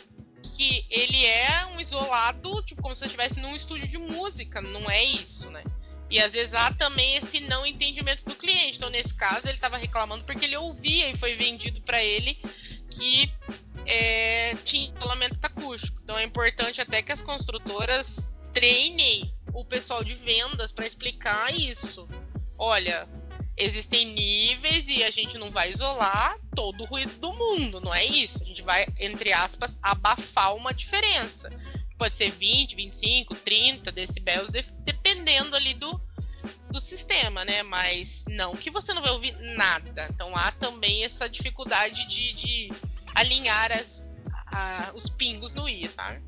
que ele é um isolado, tipo, como se você estivesse num estúdio de música. Não é isso, né? E às vezes há também esse não entendimento do cliente. Então, nesse caso, ele estava reclamando porque ele ouvia e foi vendido para ele que é, tinha isolamento acústico. Então, é importante até que as construtoras treinem o pessoal de vendas para explicar isso. Olha, existem níveis e a gente não vai isolar todo o ruído do mundo, não é isso? A gente vai, entre aspas, abafar uma diferença. Pode ser 20, 25, 30 decibéis, dependendo ali do, do sistema, né? Mas não que você não vai ouvir nada. Então há também essa dificuldade de, de alinhar as, a, os pingos no I, sabe?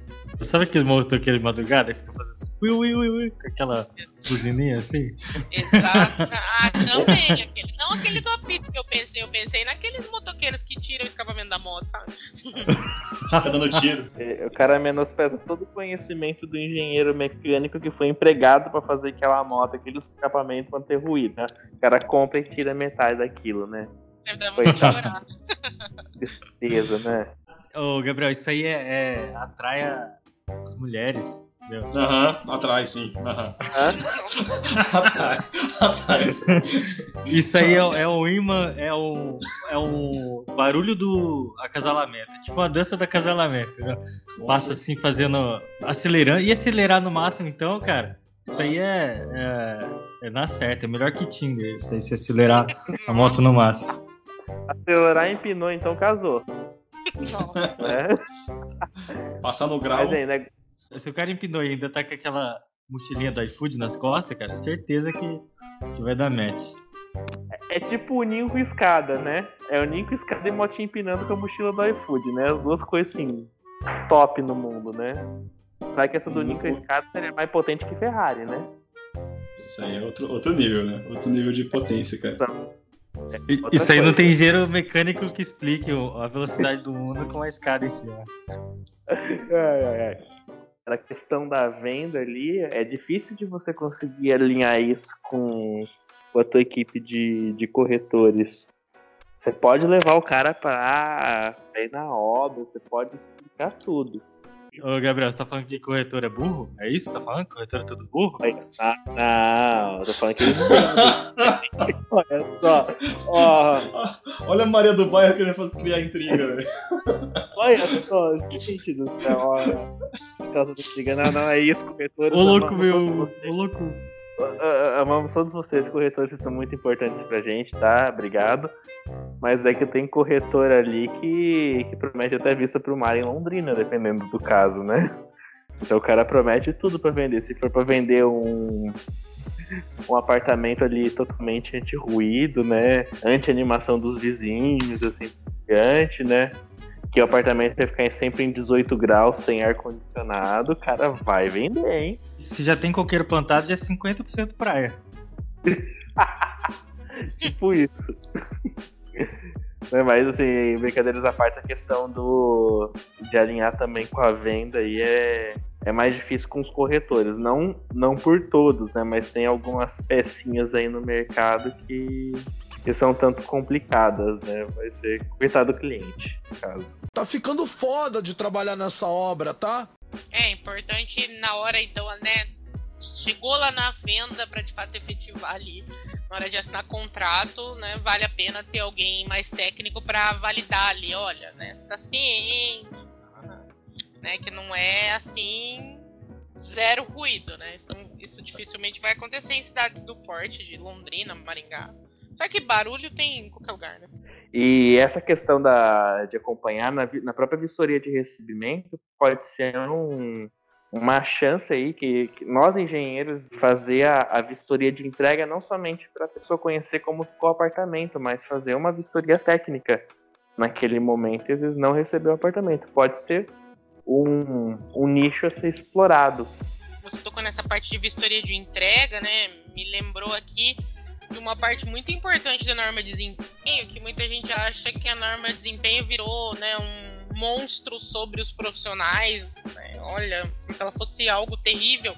Sabe aqueles motoqueiros de madrugada que fica fazendo assim, ui, ui, ui, ui, com aquela buzininha assim? Exato. *laughs* Ah, também. Aquele, não aquele do apito que eu pensei. Eu pensei naqueles motoqueiros que tiram o escapamento da moto, sabe? *laughs* Tá dando tiro. É, o cara menospreza todo o conhecimento do engenheiro mecânico que foi empregado para fazer aquela moto, aquele escapamento para ter ruído. Né? O cara compra e tira metade daquilo, né? Deve dar muito chorar. *laughs* Tristeza, né? Ô, Gabriel, isso aí é, é atrai a as mulheres. Aham, uhum, atrás sim. Uhum. *laughs* atrás, atrás. Isso aí é, é o imã, é o, é o barulho do acasalamento. É tipo uma dança do acasalamento. Né? Passa assim, fazendo. acelerando. E acelerar no máximo, então, cara. Isso aí é, é, é na certa, é melhor que Tinder, isso aí, se acelerar a moto no máximo. Acelerar empinou, então casou. *laughs* É. Passar no grau. Mas, aí, né? Se o cara empinou e ainda tá com aquela mochilinha do iFood nas costas, cara, certeza que, que vai dar match. É, é tipo o ninho com escada, né? É o ninho com escada e motinha empinando com a mochila do iFood, né? As duas coisas assim, top no mundo, né? Vai que essa do ninho com escada seria mais potente que Ferrari, né? Isso aí é outro, outro nível, né? Outro nível de potência, cara. Então, é, Isso aí não tem engenheiro mecânico que explique a velocidade do mundo com a escada em cima. *laughs* Ai, ai. A questão da venda ali é difícil de você conseguir alinhar isso com, com a tua equipe de, de corretores. Você pode levar o cara pra ir na obra, você pode explicar tudo. Ô, Gabriel, você tá falando que corretor é burro? É isso que você tá falando? Corretor é tudo burro? Ah, não, eu tô falando que eles *laughs* vendem. Olha só, ó. *laughs* Olha a Maria do Bairro querendo fazer, criar intriga, velho. *laughs* Olha só, gente do céu, ó. Por causa do intriga. Não, não, é isso, corretores. Ô, louco, meu. Ô, louco. Amamos todos vocês, corretores, vocês são muito importantes pra gente, tá? Obrigado. Mas é que tem corretor ali que, que promete até vista pro mar em Londrina, dependendo do caso, né? Então o cara promete tudo pra vender. Se for pra vender um, um apartamento ali totalmente anti-ruído, né? Anti-animação dos vizinhos, assim, gigante, né? Que o apartamento vai ficar sempre em 18 graus, sem ar-condicionado, o cara vai vender, hein? Se já tem coqueiro plantado, já é 50% praia. *laughs* tipo isso. Né, Mas assim, brincadeiras à parte, a questão do de alinhar também com a venda aí é, é mais difícil com os corretores. Não, não por todos, né? Mas tem algumas pecinhas aí no mercado que, que são tanto complicadas, né? Vai ser coitado do cliente, no caso. Tá ficando foda de trabalhar nessa obra, tá? É importante na hora, então, né? Chegou lá na venda para de fato efetivar ali, na hora de assinar contrato, né? Vale a pena ter alguém mais técnico para validar ali, olha, né? Você tá ciente, né? Que não é assim zero ruído, né? Isso, isso dificilmente vai acontecer em cidades do porte de Londrina, Maringá. Só que barulho tem em qualquer lugar, né? E essa questão da, de acompanhar na, na própria vistoria de recebimento pode ser um- uma chance aí que, que nós engenheiros fazer a, a vistoria de entrega não somente para a pessoa conhecer como ficou o apartamento, mas fazer uma vistoria técnica naquele momento e às vezes não receber o apartamento. Pode ser um, um nicho a ser explorado. você tocou nessa parte de vistoria de entrega, né? Me lembrou aqui de uma parte muito importante da norma de desempenho, que muita gente acha que a norma de desempenho virou né, um monstro sobre os profissionais. né? Olha, como se ela fosse algo terrível.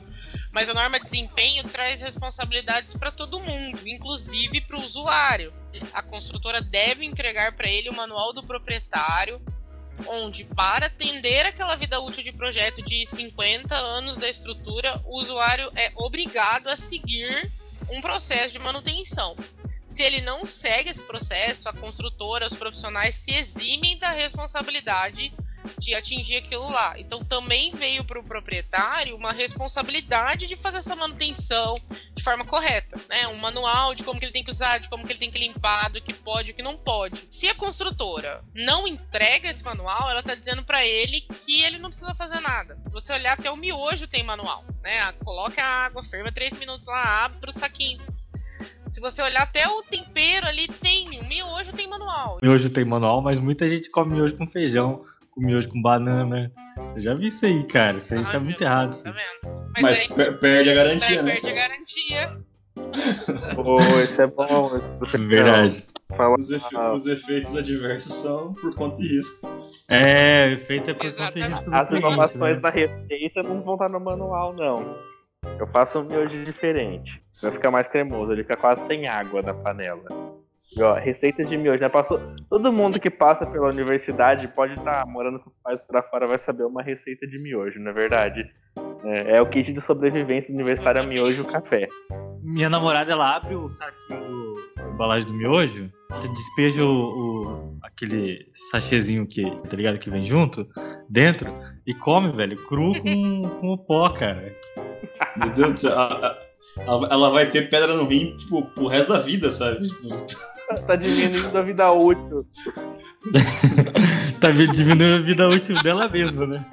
Mas a norma de desempenho traz responsabilidades para todo mundo, inclusive para o usuário. A construtora deve entregar para ele o manual do proprietário, onde, para atender aquela vida útil de projeto de 50 anos da estrutura, o usuário é obrigado a seguir um processo de manutenção. Se ele não segue esse processo, a construtora, os profissionais se eximem da responsabilidade de atingir aquilo lá. Então também veio para o proprietário uma responsabilidade de fazer essa manutenção de forma correta, né? Um manual de como que ele tem que usar, de como que ele tem que limpar, do que pode o que não pode. Se a construtora não entrega esse manual, ela está dizendo para ele que ele não precisa fazer nada. Se você olhar até o miojo tem manual, né? Ah, Coloca a água, ferva três minutos lá, abre o saquinho. Se você olhar até o tempero ali tem, o miojo tem manual. Miojo tem manual, mas muita gente come miojo com feijão, com miojo com banana. Eu já vi isso aí, cara. Isso aí Ai, tá muito Deus, errado. Tá vendo? Mas aí, per- perde a garantia, né? perde a garantia. *laughs* Pô, isso é bom. Isso é Verdade. Fala, Os, efe- os efeitos adversos são por conta e risco. É, o efeito é por conta Exatamente. risco As informações né? da receita não vão estar no manual, não. Eu faço um miojo diferente. Vai ficar mais cremoso, ele fica quase sem água na panela. Ó, receitas de miojo, né? Passou, todo mundo que passa pela universidade pode estar morando com os pais pra fora, vai saber uma receita de miojo, não é verdade? É, é o kit de sobrevivência universitária miojo e café. Minha namorada, ela abre o saquinho do a embalagem do miojo, despeja o, o- aquele sachêzinho que, tá ligado, que vem junto, dentro, e come, velho, cru com, *laughs* com o pó, cara. Meu Deus do céu. a- a- Ela ela vai ter pedra no rim, tipo, pro resto da vida, sabe? *laughs* *laughs* Tá diminuindo a vida útil. *laughs* tá diminuindo a vida útil dela mesma, né?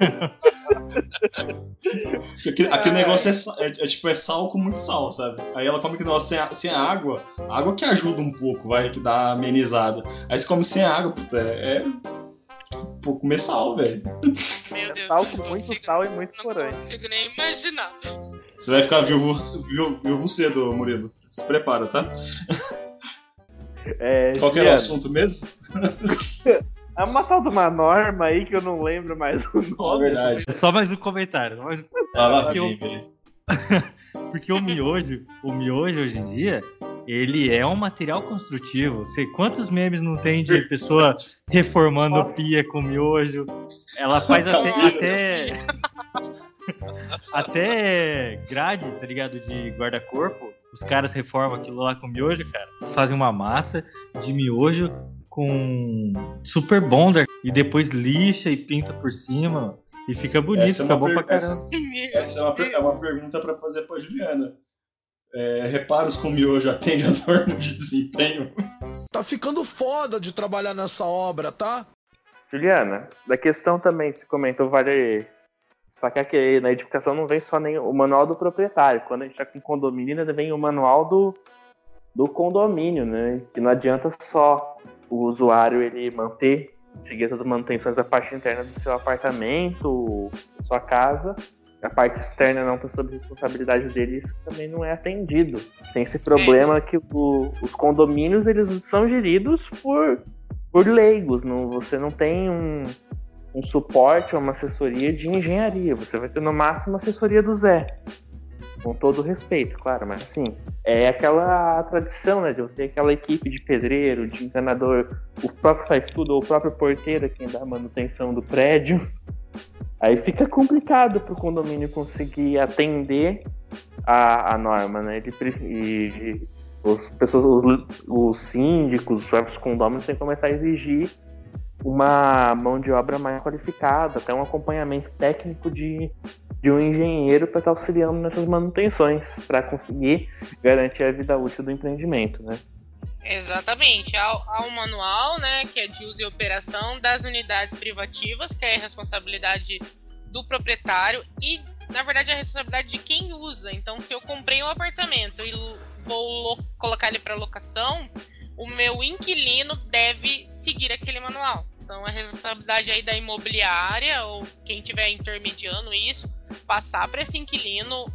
Aquele, aquele negócio é, é- é tipo, é sal com muito sal, sabe? Aí ela come aquele negócio sem, a- sem a água, a água que ajuda um pouco, vai, que dá amenizada. Aí você come sem água, puta, é. é pô, comer sal, velho. Meu Deus, Sal não com muito consigo- sal e muito Não corante. consigo nem imaginar. Você vai ficar viúvo, viúvo, viúvo cedo, Murilo. Se prepara, tá? É, Qual que era o assunto mesmo? *laughs* É uma tal de uma norma aí que eu não lembro mais o É nome. verdade. Só mais um comentário. só mais um- Ah, Porque eu-. *laughs* Porque o miojo, o miojo hoje em dia, ele é um material construtivo. Você, quantos memes não tem de pessoa reformando Nossa. pia com miojo? Ela faz até, até, até grade, tá ligado? De guarda-corpo. Os caras reformam aquilo lá com miojo, cara. Fazem uma massa de miojo com super bonder e depois lixa e pinta por cima. E fica bonito, Essa é fica uma bom pra caramba. Essa é uma, per- é uma pergunta para fazer para Juliana. É, reparos com miojo atende a *laughs* norma de desempenho? Tá ficando foda de trabalhar nessa obra, tá? Juliana, da questão também, se comentou, vale destacar que na edificação não vem só nem o manual do proprietário. Quando a gente está com condomínio, ainda vem o manual do, do condomínio, né? Que não adianta só o usuário ele manter, seguir todas as manutenções da parte interna do seu apartamento, sua casa. A parte externa não está sob responsabilidade dele, isso também não é atendido. Tem esse problema que o- os condomínios eles são geridos por por leigos, não, você não tem um, um suporte ou uma assessoria de engenharia, você vai ter no máximo assessoria do Zé. Com todo respeito, claro, mas assim, é aquela tradição, né, de ter aquela equipe de pedreiro, de encanador, o próprio faz tudo, ou o próprio porteiro é quem dá a manutenção do prédio. Aí fica complicado para o condomínio conseguir atender a, a norma, né? Ele, e, os, pessoas, os, os síndicos, os próprios condôminos têm que começar a exigir uma mão de obra mais qualificada, até um acompanhamento técnico de, de um engenheiro para estar auxiliando nessas manutenções, para conseguir garantir a vida útil do empreendimento, né? Exatamente. Há, há um manual, né, que é de uso e operação das unidades privativas, que é a responsabilidade do proprietário e, na verdade, a responsabilidade de quem usa. Então, se eu comprei um apartamento e vou lo- colocar ele para locação, o meu inquilino deve seguir aquele manual. Então, é responsabilidade aí da imobiliária ou quem estiver intermediando isso, passar para esse inquilino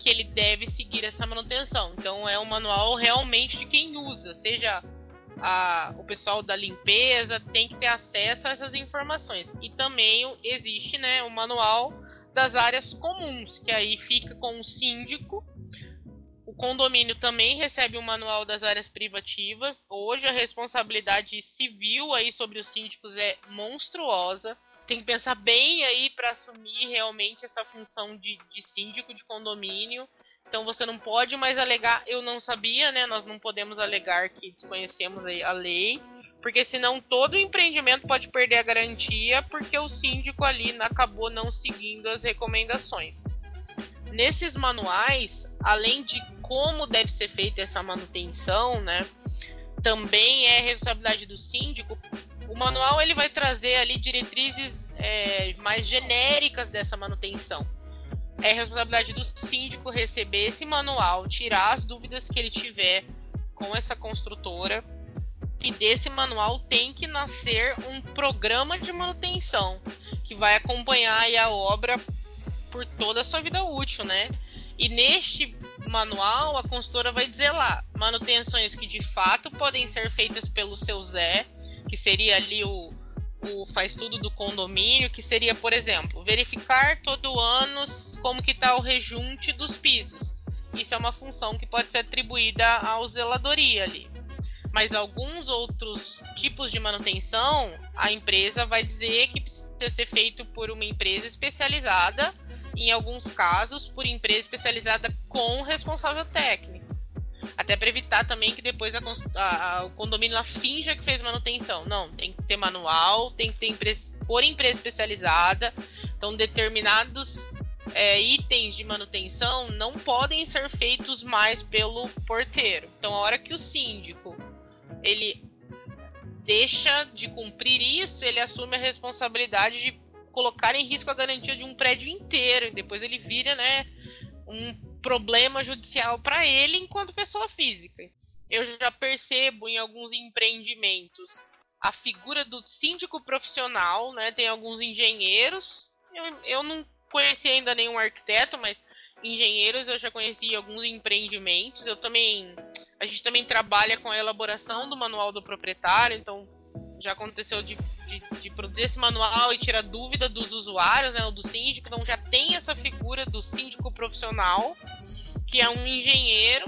que ele deve seguir essa manutenção. Então é um manual realmente de quem usa, seja a- o pessoal da limpeza tem que ter acesso a essas informações. E também existe né, o manual das áreas comuns, que aí fica com o síndico. Condomínio também recebe o manual das áreas privativas. Hoje a responsabilidade civil aí sobre os síndicos é monstruosa tem que pensar bem aí para assumir realmente essa função de, de síndico de condomínio. Então você não pode mais alegar, eu não sabia, né? Nós não podemos alegar que desconhecemos a lei, porque senão todo empreendimento pode perder a garantia porque o síndico ali acabou não seguindo as recomendações. Nesses manuais, além de como deve ser feita essa manutenção, né? Também é responsabilidade do síndico o manual ele vai trazer ali diretrizes é, mais genéricas dessa manutenção. É responsabilidade do síndico receber esse manual, tirar as dúvidas que ele tiver com essa construtora. E desse manual tem que nascer um programa de manutenção que vai acompanhar a obra por toda a sua vida útil, né? E neste manual a consultora vai dizer lá manutenções que de fato podem ser feitas pelo seu Zé, que seria ali o, o faz tudo do condomínio, que seria, por exemplo, verificar todo ano como que está o rejunte dos pisos. Isso é uma função que pode ser atribuída à zeladoria ali. Mas alguns outros tipos de manutenção, a empresa vai dizer que precisa ser feito por uma empresa especializada, em alguns casos, por empresa especializada com responsável técnico. Até para evitar também que depois a, a, a, o condomínio lá finja que fez manutenção. Não, tem que ter manual, tem que ter empresa, por empresa especializada. Então, determinados é, itens de manutenção não podem ser feitos mais pelo porteiro. Então, a hora que o síndico ele deixa de cumprir isso, ele assume a responsabilidade de colocar em risco a garantia de um prédio inteiro. E depois ele vira, né, um problema judicial para ele enquanto pessoa física. Eu já percebo em alguns empreendimentos a figura do síndico profissional, né? Tem alguns engenheiros. Eu, eu não conheci ainda nenhum arquiteto, mas engenheiros eu já conheci alguns empreendimentos. Eu também a gente também trabalha com a elaboração do manual do proprietário, então já aconteceu de, de, de produzir esse manual e tirar dúvida dos usuários, né, do síndico, então já tem essa figura do síndico profissional, que é um engenheiro,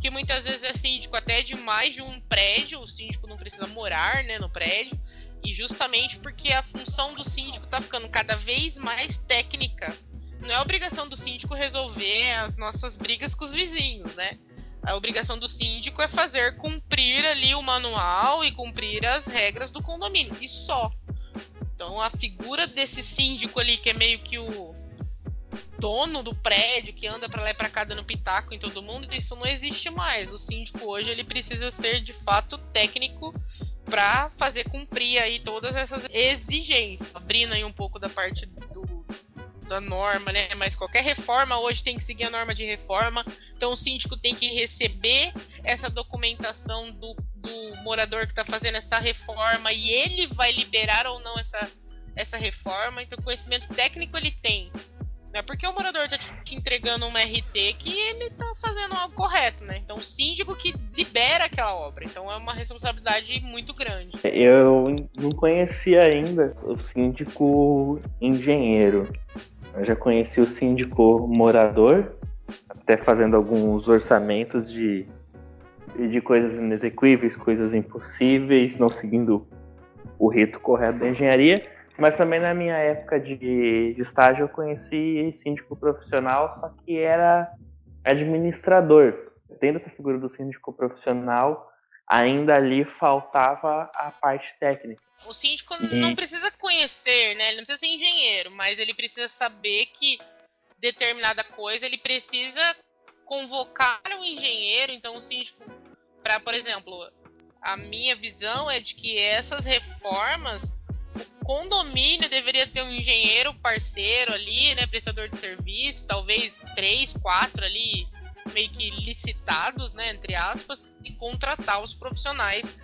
que muitas vezes é síndico mais de um prédio, o síndico não precisa morar né, no prédio, e justamente porque a função do síndico está ficando cada vez mais técnica. Não é obrigação do síndico resolver as nossas brigas com os vizinhos, né? A obrigação do síndico é fazer cumprir ali o manual e cumprir as regras do condomínio, e só. Então a figura desse síndico ali, que é meio que o dono do prédio, que anda para lá e para cá dando pitaco em todo mundo, isso não existe mais. O síndico hoje ele precisa ser de fato técnico para fazer cumprir aí todas essas exigências. Abrindo aí um pouco da parte do, da norma, né? Mas qualquer reforma hoje tem que seguir a norma de reforma. Então o síndico tem que receber essa documentação do, do morador que está fazendo essa reforma e ele vai liberar ou não essa, essa reforma. Então conhecimento técnico ele tem. É porque o morador está te entregando uma RT que ele está fazendo algo correto, né? Então o síndico que libera aquela obra. Então é uma responsabilidade muito grande. Eu não conhecia ainda o síndico engenheiro. Eu já conheci o síndico morador, até fazendo alguns orçamentos de, de coisas inexequíveis, coisas impossíveis, não seguindo o rito correto da engenharia. Mas também na minha época de, de estágio eu conheci síndico profissional, só que era administrador. Tendo essa figura do síndico profissional, ainda ali faltava a parte técnica. O síndico e... não precisa conhecer, né? Ele não precisa ser engenheiro, mas ele precisa saber que determinada coisa ele precisa convocar um engenheiro. Então, o síndico, para, por exemplo, a minha visão é de que essas reformas o condomínio deveria ter um engenheiro parceiro ali, né, prestador de serviço, talvez três, quatro ali, meio que licitados, né, entre aspas, e contratar os profissionais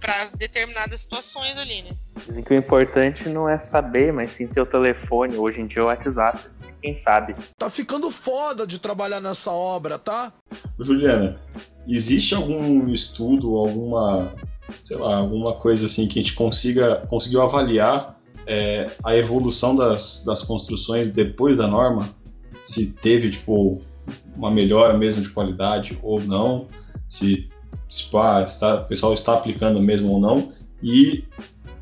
para determinadas situações ali, né. Dizem que o importante não é saber, mas sim ter o telefone, hoje em dia o WhatsApp, quem sabe. Tá ficando foda de trabalhar nessa obra, tá? Juliana, existe algum estudo, alguma sei lá, alguma coisa assim que a gente consiga conseguiu avaliar é, a evolução das, das construções depois da norma, se teve tipo uma melhora mesmo de qualidade ou não, se, se está, o pessoal está aplicando mesmo ou não, e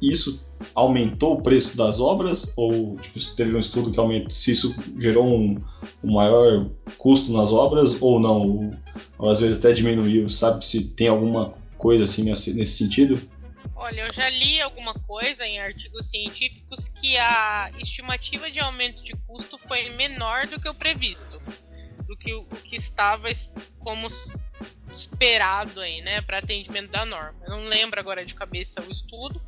isso aumentou o preço das obras? Ou tipo, se teve um estudo que aumentou, se isso gerou um, um maior custo nas obras ou não, ou, ou às vezes até diminuiu, sabe se tem alguma coisa assim nesse, nesse sentido? Olha, eu já li alguma coisa em artigos científicos que a estimativa de aumento de custo foi menor do que o previsto, do que o que estava como esperado aí, né, para atendimento da norma. Eu não lembro agora de cabeça o estudo.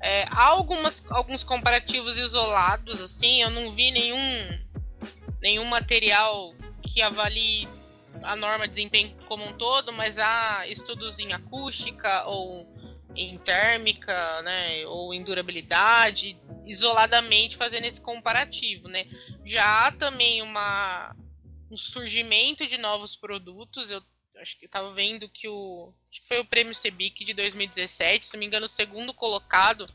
É, há algumas, alguns comparativos isolados, assim, eu não vi nenhum, nenhum material que avalie a norma de desempenho como um todo, mas há estudos em acústica ou em térmica, né, ou em durabilidade, isoladamente fazendo esse comparativo, né. Já há também uma, um surgimento de novos produtos, eu acho que estava vendo que o acho que foi o prêmio Cebic de 2017, se não me engano, o segundo colocado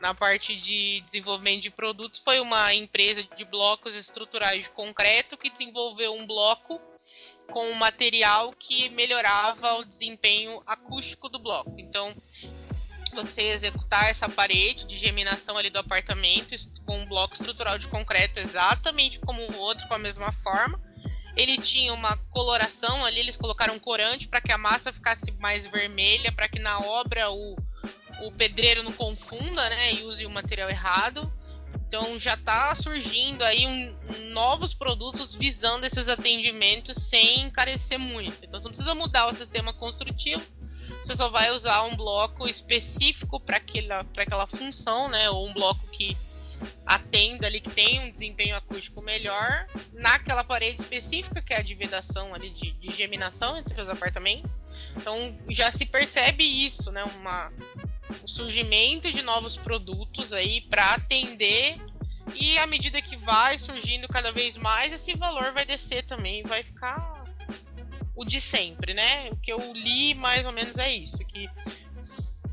na parte de desenvolvimento de produtos foi uma empresa de blocos estruturais de concreto que desenvolveu um bloco com um material que melhorava o desempenho acústico do bloco. Então, você executar essa parede de geminação ali do apartamento com um bloco estrutural de concreto exatamente como o outro, com a mesma forma. Ele tinha uma coloração ali, eles colocaram corante para que a massa ficasse mais vermelha, para que na obra o, o pedreiro não confunda né, e use o material errado. Então já está surgindo aí um, novos produtos visando esses atendimentos sem encarecer muito. Então você não precisa mudar o sistema construtivo, você só vai usar um bloco específico para aquela, aquela função, né? Ou um bloco que atenda ali, que tem um desempenho acústico melhor naquela parede específica, que é a de vedação ali, de, de geminação entre os apartamentos. Então já se percebe isso, né? Uma, o surgimento de novos produtos aí para atender e à medida que vai surgindo cada vez mais, esse valor vai descer também, vai ficar o de sempre, né? O que eu li mais ou menos é isso, que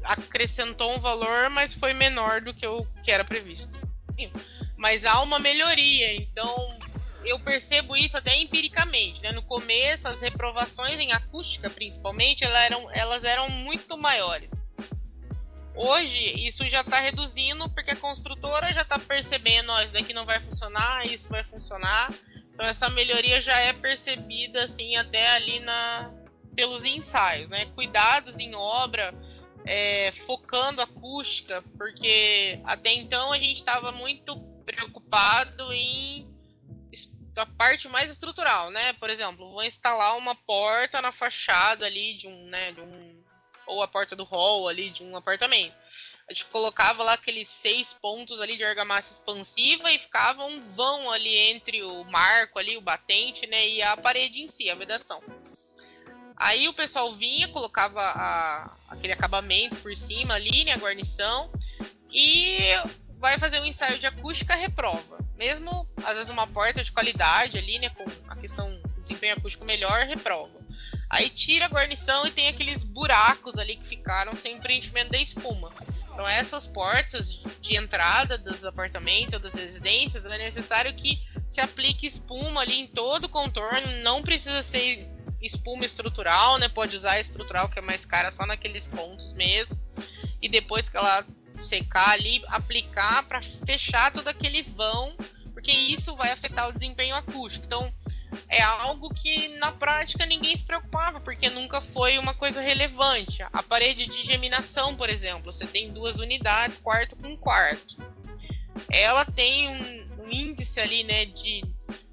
acrescentou um valor, mas foi menor do que o que era previsto. Mas há uma melhoria, então eu percebo isso até empiricamente, né? No começo, as reprovações em acústica, principalmente, elas eram, elas eram muito maiores. Hoje, isso já está reduzindo, porque a construtora já está percebendo, ó, isso daqui não vai funcionar, isso vai funcionar. Então, essa melhoria já é percebida, assim, até ali na, pelos ensaios, né? Cuidados em obra, é, focando acústica, porque até então a gente estava muito preocupado em a parte mais estrutural, né? Por exemplo, vou instalar uma porta na fachada ali de um, né, de um ou a porta do hall ali de um apartamento. A gente colocava lá aqueles seis pontos ali de argamassa expansiva e ficava um vão ali entre o marco ali, o batente, né, e a parede em si, a vedação. Aí o pessoal vinha, colocava a, aquele acabamento por cima ali, né, a guarnição, e vai fazer um ensaio de acústica, reprova. Mesmo, às vezes, uma porta de qualidade ali, né, com a questão do desempenho acústico melhor, reprova. Aí tira a guarnição e tem aqueles buracos ali que ficaram sem preenchimento da espuma. Então, essas portas de entrada dos apartamentos ou das residências, é necessário que se aplique espuma ali em todo o contorno, não precisa ser espuma estrutural, né? Pode usar a estrutural que é mais cara só naqueles pontos mesmo. E depois que ela secar ali, aplicar para fechar todo aquele vão, porque isso vai afetar o desempenho acústico. Então, é algo que na prática ninguém se preocupava, porque nunca foi uma coisa relevante. A parede de geminação, por exemplo, você tem duas unidades, quarto com quarto. Ela tem um, um índice ali, né, de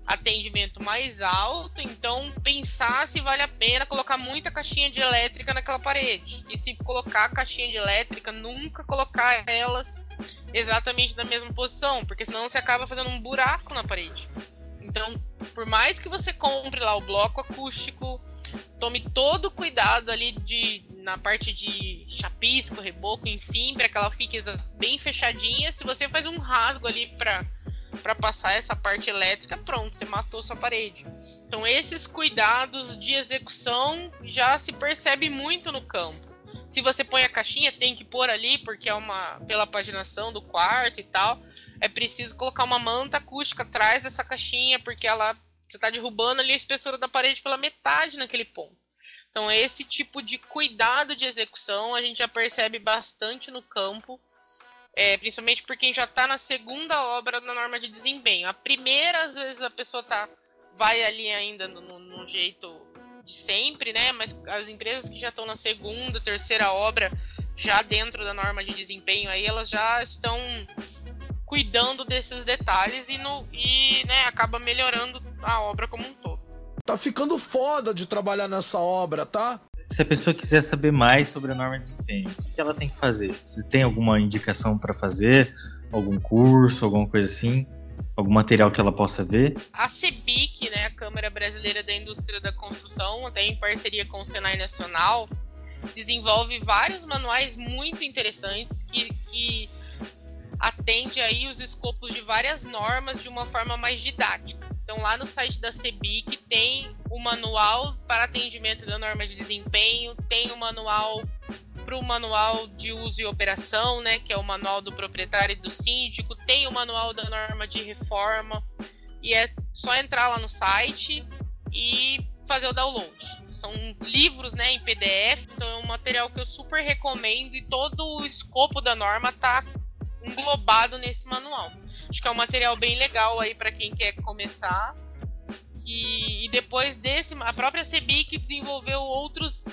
atendimento mais alto, então pensar se vale a pena colocar muita caixinha de elétrica naquela parede. E se colocar caixinha de elétrica, nunca colocar elas exatamente na mesma posição, porque senão você acaba fazendo um buraco na parede. Então, por mais que você compre lá o bloco acústico, tome todo o cuidado ali de na parte de chapisco, reboco, enfim, para que ela fique bem fechadinha. Se você faz um rasgo ali para para passar essa parte elétrica, pronto, você matou sua parede. Então esses cuidados de execução já se percebe muito no campo. Se você põe a caixinha, tem que pôr ali porque é uma pela paginação do quarto e tal. É preciso colocar uma manta acústica atrás dessa caixinha porque ela você está derrubando ali a espessura da parede pela metade naquele ponto. Então esse tipo de cuidado de execução a gente já percebe bastante no campo é, principalmente por quem já está na segunda obra da norma de desempenho. A primeira, às vezes, a pessoa tá, vai ali ainda no, no, jeito de sempre, né? Mas as empresas que já estão na segunda, terceira obra, já dentro da norma de desempenho, aí elas já estão cuidando desses detalhes e, no, e né, acaba melhorando a obra como um todo. Tá ficando foda de trabalhar nessa obra, tá? Se a pessoa quiser saber mais sobre a norma de desempenho, o que ela tem que fazer? Você tem alguma indicação para fazer? Algum curso, alguma coisa assim? Algum material que ela possa ver? A CEBIC, né, a Câmara Brasileira da Indústria da Construção, até em parceria com o Senai Nacional, desenvolve vários manuais muito interessantes que, que atende aí os escopos de várias normas de uma forma mais didática. Então, lá no site da CEBIC tem o manual para atendimento da norma de desempenho, tem o manual para o manual de uso e operação, né, que é o manual do proprietário e do síndico, tem o manual da norma de reforma, e é só entrar lá no site e fazer o download. São livros, né, em PDF, então é um material que eu super recomendo e todo o escopo da norma está englobado nesse manual. Acho que é um material bem legal aí para quem quer começar. E, e, depois desse, a própria CEBIC desenvolveu outros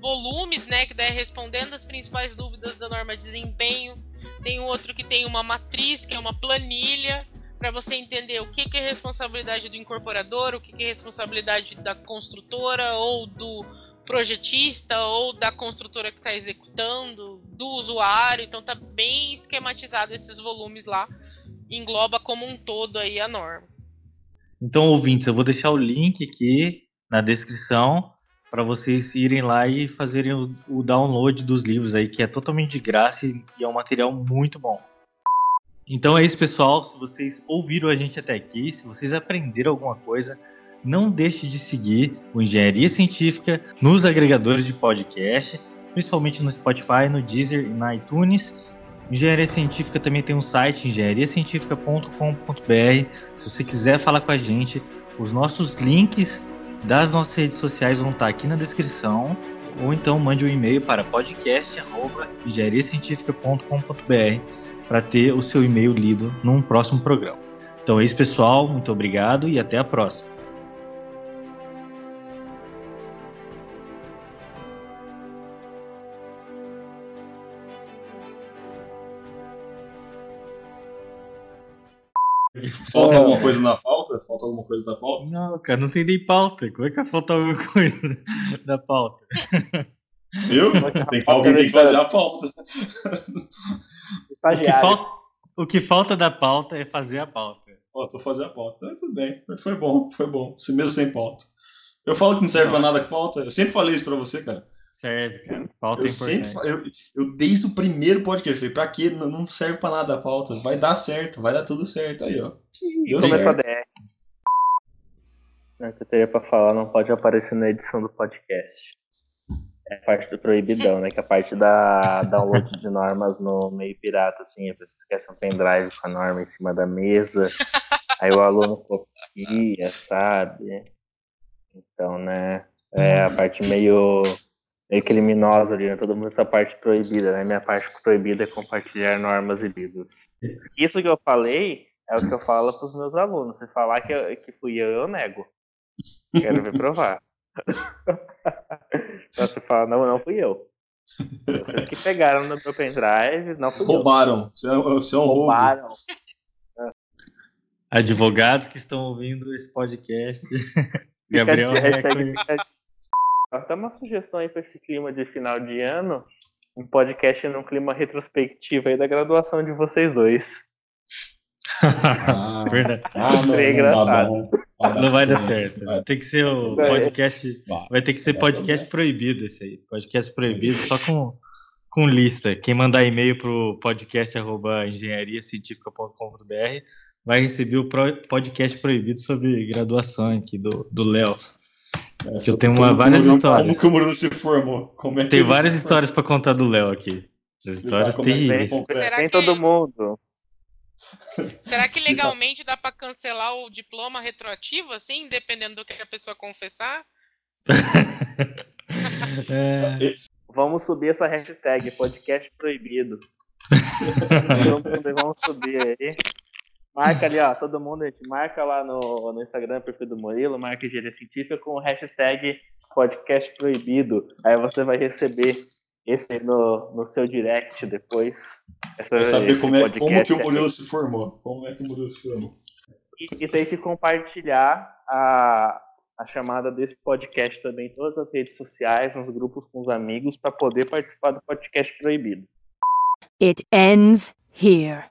volumes, né, que daí respondendo as principais dúvidas da norma de desempenho. Tem outro que tem uma matriz, que é uma planilha, para você entender o que, que é responsabilidade do incorporador, o que, que é responsabilidade da construtora ou do projetista ou da construtora que está executando, do usuário. Então tá bem esquematizado esses volumes lá engloba como um todo aí a norma. Então, ouvintes, eu vou deixar o link aqui na descrição para vocês irem lá e fazerem o, o, download dos livros aí, que é totalmente de graça e é um material muito bom. Então é isso, pessoal. Se vocês ouviram a gente até aqui, se vocês aprenderam alguma coisa, não deixe de seguir o Engenharia Científica nos agregadores de podcast, principalmente no Spotify, no Deezer e na iTunes Engenharia Científica também tem um site, engenhariacientifica.com.br. Se você quiser falar com a gente, os nossos links das nossas redes sociais vão estar aqui na descrição. Ou então mande um e-mail para podcast.engenhariacientifica.com.br para ter o seu e-mail lido num próximo programa. Então é isso, pessoal. Muito obrigado e até a próxima. Falta alguma coisa na pauta? Falta alguma coisa da pauta? Não, cara, não tem nem pauta. Como é que vai faltar alguma coisa da pauta? Viu? Tem alguém tem que fazer a pauta. O que, falta, o que falta da pauta é fazer a pauta. Ó, tô fazendo a pauta. Ah, tudo bem. Foi bom, foi bom. Mesmo sem pauta. Eu falo que não serve não. pra nada com pauta. Eu sempre falei isso pra você, cara. Serve, cara. Pauta eu é sempre, eu, eu, desde o primeiro podcast, falei, pra quê? Não, não serve pra nada a pauta. Vai dar certo, vai dar tudo certo aí, ó. Deu Começou a DR. O que eu teria pra falar não pode aparecer na edição do podcast. É a parte do proibidão, né? Que é a parte da download de normas no meio pirata, assim, a pessoa esquece um pendrive com a norma em cima da mesa, aí o aluno copia, sabe? Então, né? É a parte meio, meio criminosa ali, né? Todo mundo essa parte proibida, né? Minha parte proibida é compartilhar normas e livros. Isso que eu falei é o que eu falo para os meus alunos. Se falar que, eu, que fui eu, eu nego. Quero ver provar. *laughs* Então você fala, não, não fui eu. Vocês que pegaram no meu pendrive, não fui Roubaram. eu. Você é um Roubaram. Roubo. Advogados que estão ouvindo esse podcast. Gabriel hashtag... Dá uma sugestão aí para esse clima de final de ano. Um podcast num clima retrospectivo aí da graduação de vocês dois. Ah, *laughs* Verdade. Ah, não, não, engraçado. Não vai dar certo. Vai. Tem que ser o podcast. Vai ter que ser podcast proibido esse aí. Podcast proibido só com, com lista. Quem mandar e-mail pro podcast engenhariacientifica.com.br vai receber o podcast proibido sobre graduação aqui do Léo. É, eu tenho uma, várias histórias. Como que o Bruno se formou? Como é Tem várias histórias para contar do Léo aqui. As histórias é terríveis. Tem todo mundo. *laughs* Será que legalmente dá para cancelar o diploma retroativo, assim, dependendo do que a pessoa confessar? *laughs* é... Vamos subir essa hashtag, podcast proibido. *laughs* Vamos subir aí. Marca ali, ó, todo mundo, a gente marca lá no, no Instagram, perfil do Murilo, marca Engenharia Científica com o hashtag podcast proibido. Aí você vai receber esse aí no, no seu direct depois. Essa, saber como, é, como que o Murilo se formou. Como é que o Murilo se formou. E, e tem que compartilhar a, a chamada desse podcast também em todas as redes sociais, nos grupos com os amigos, para poder participar do podcast proibido. It ends here.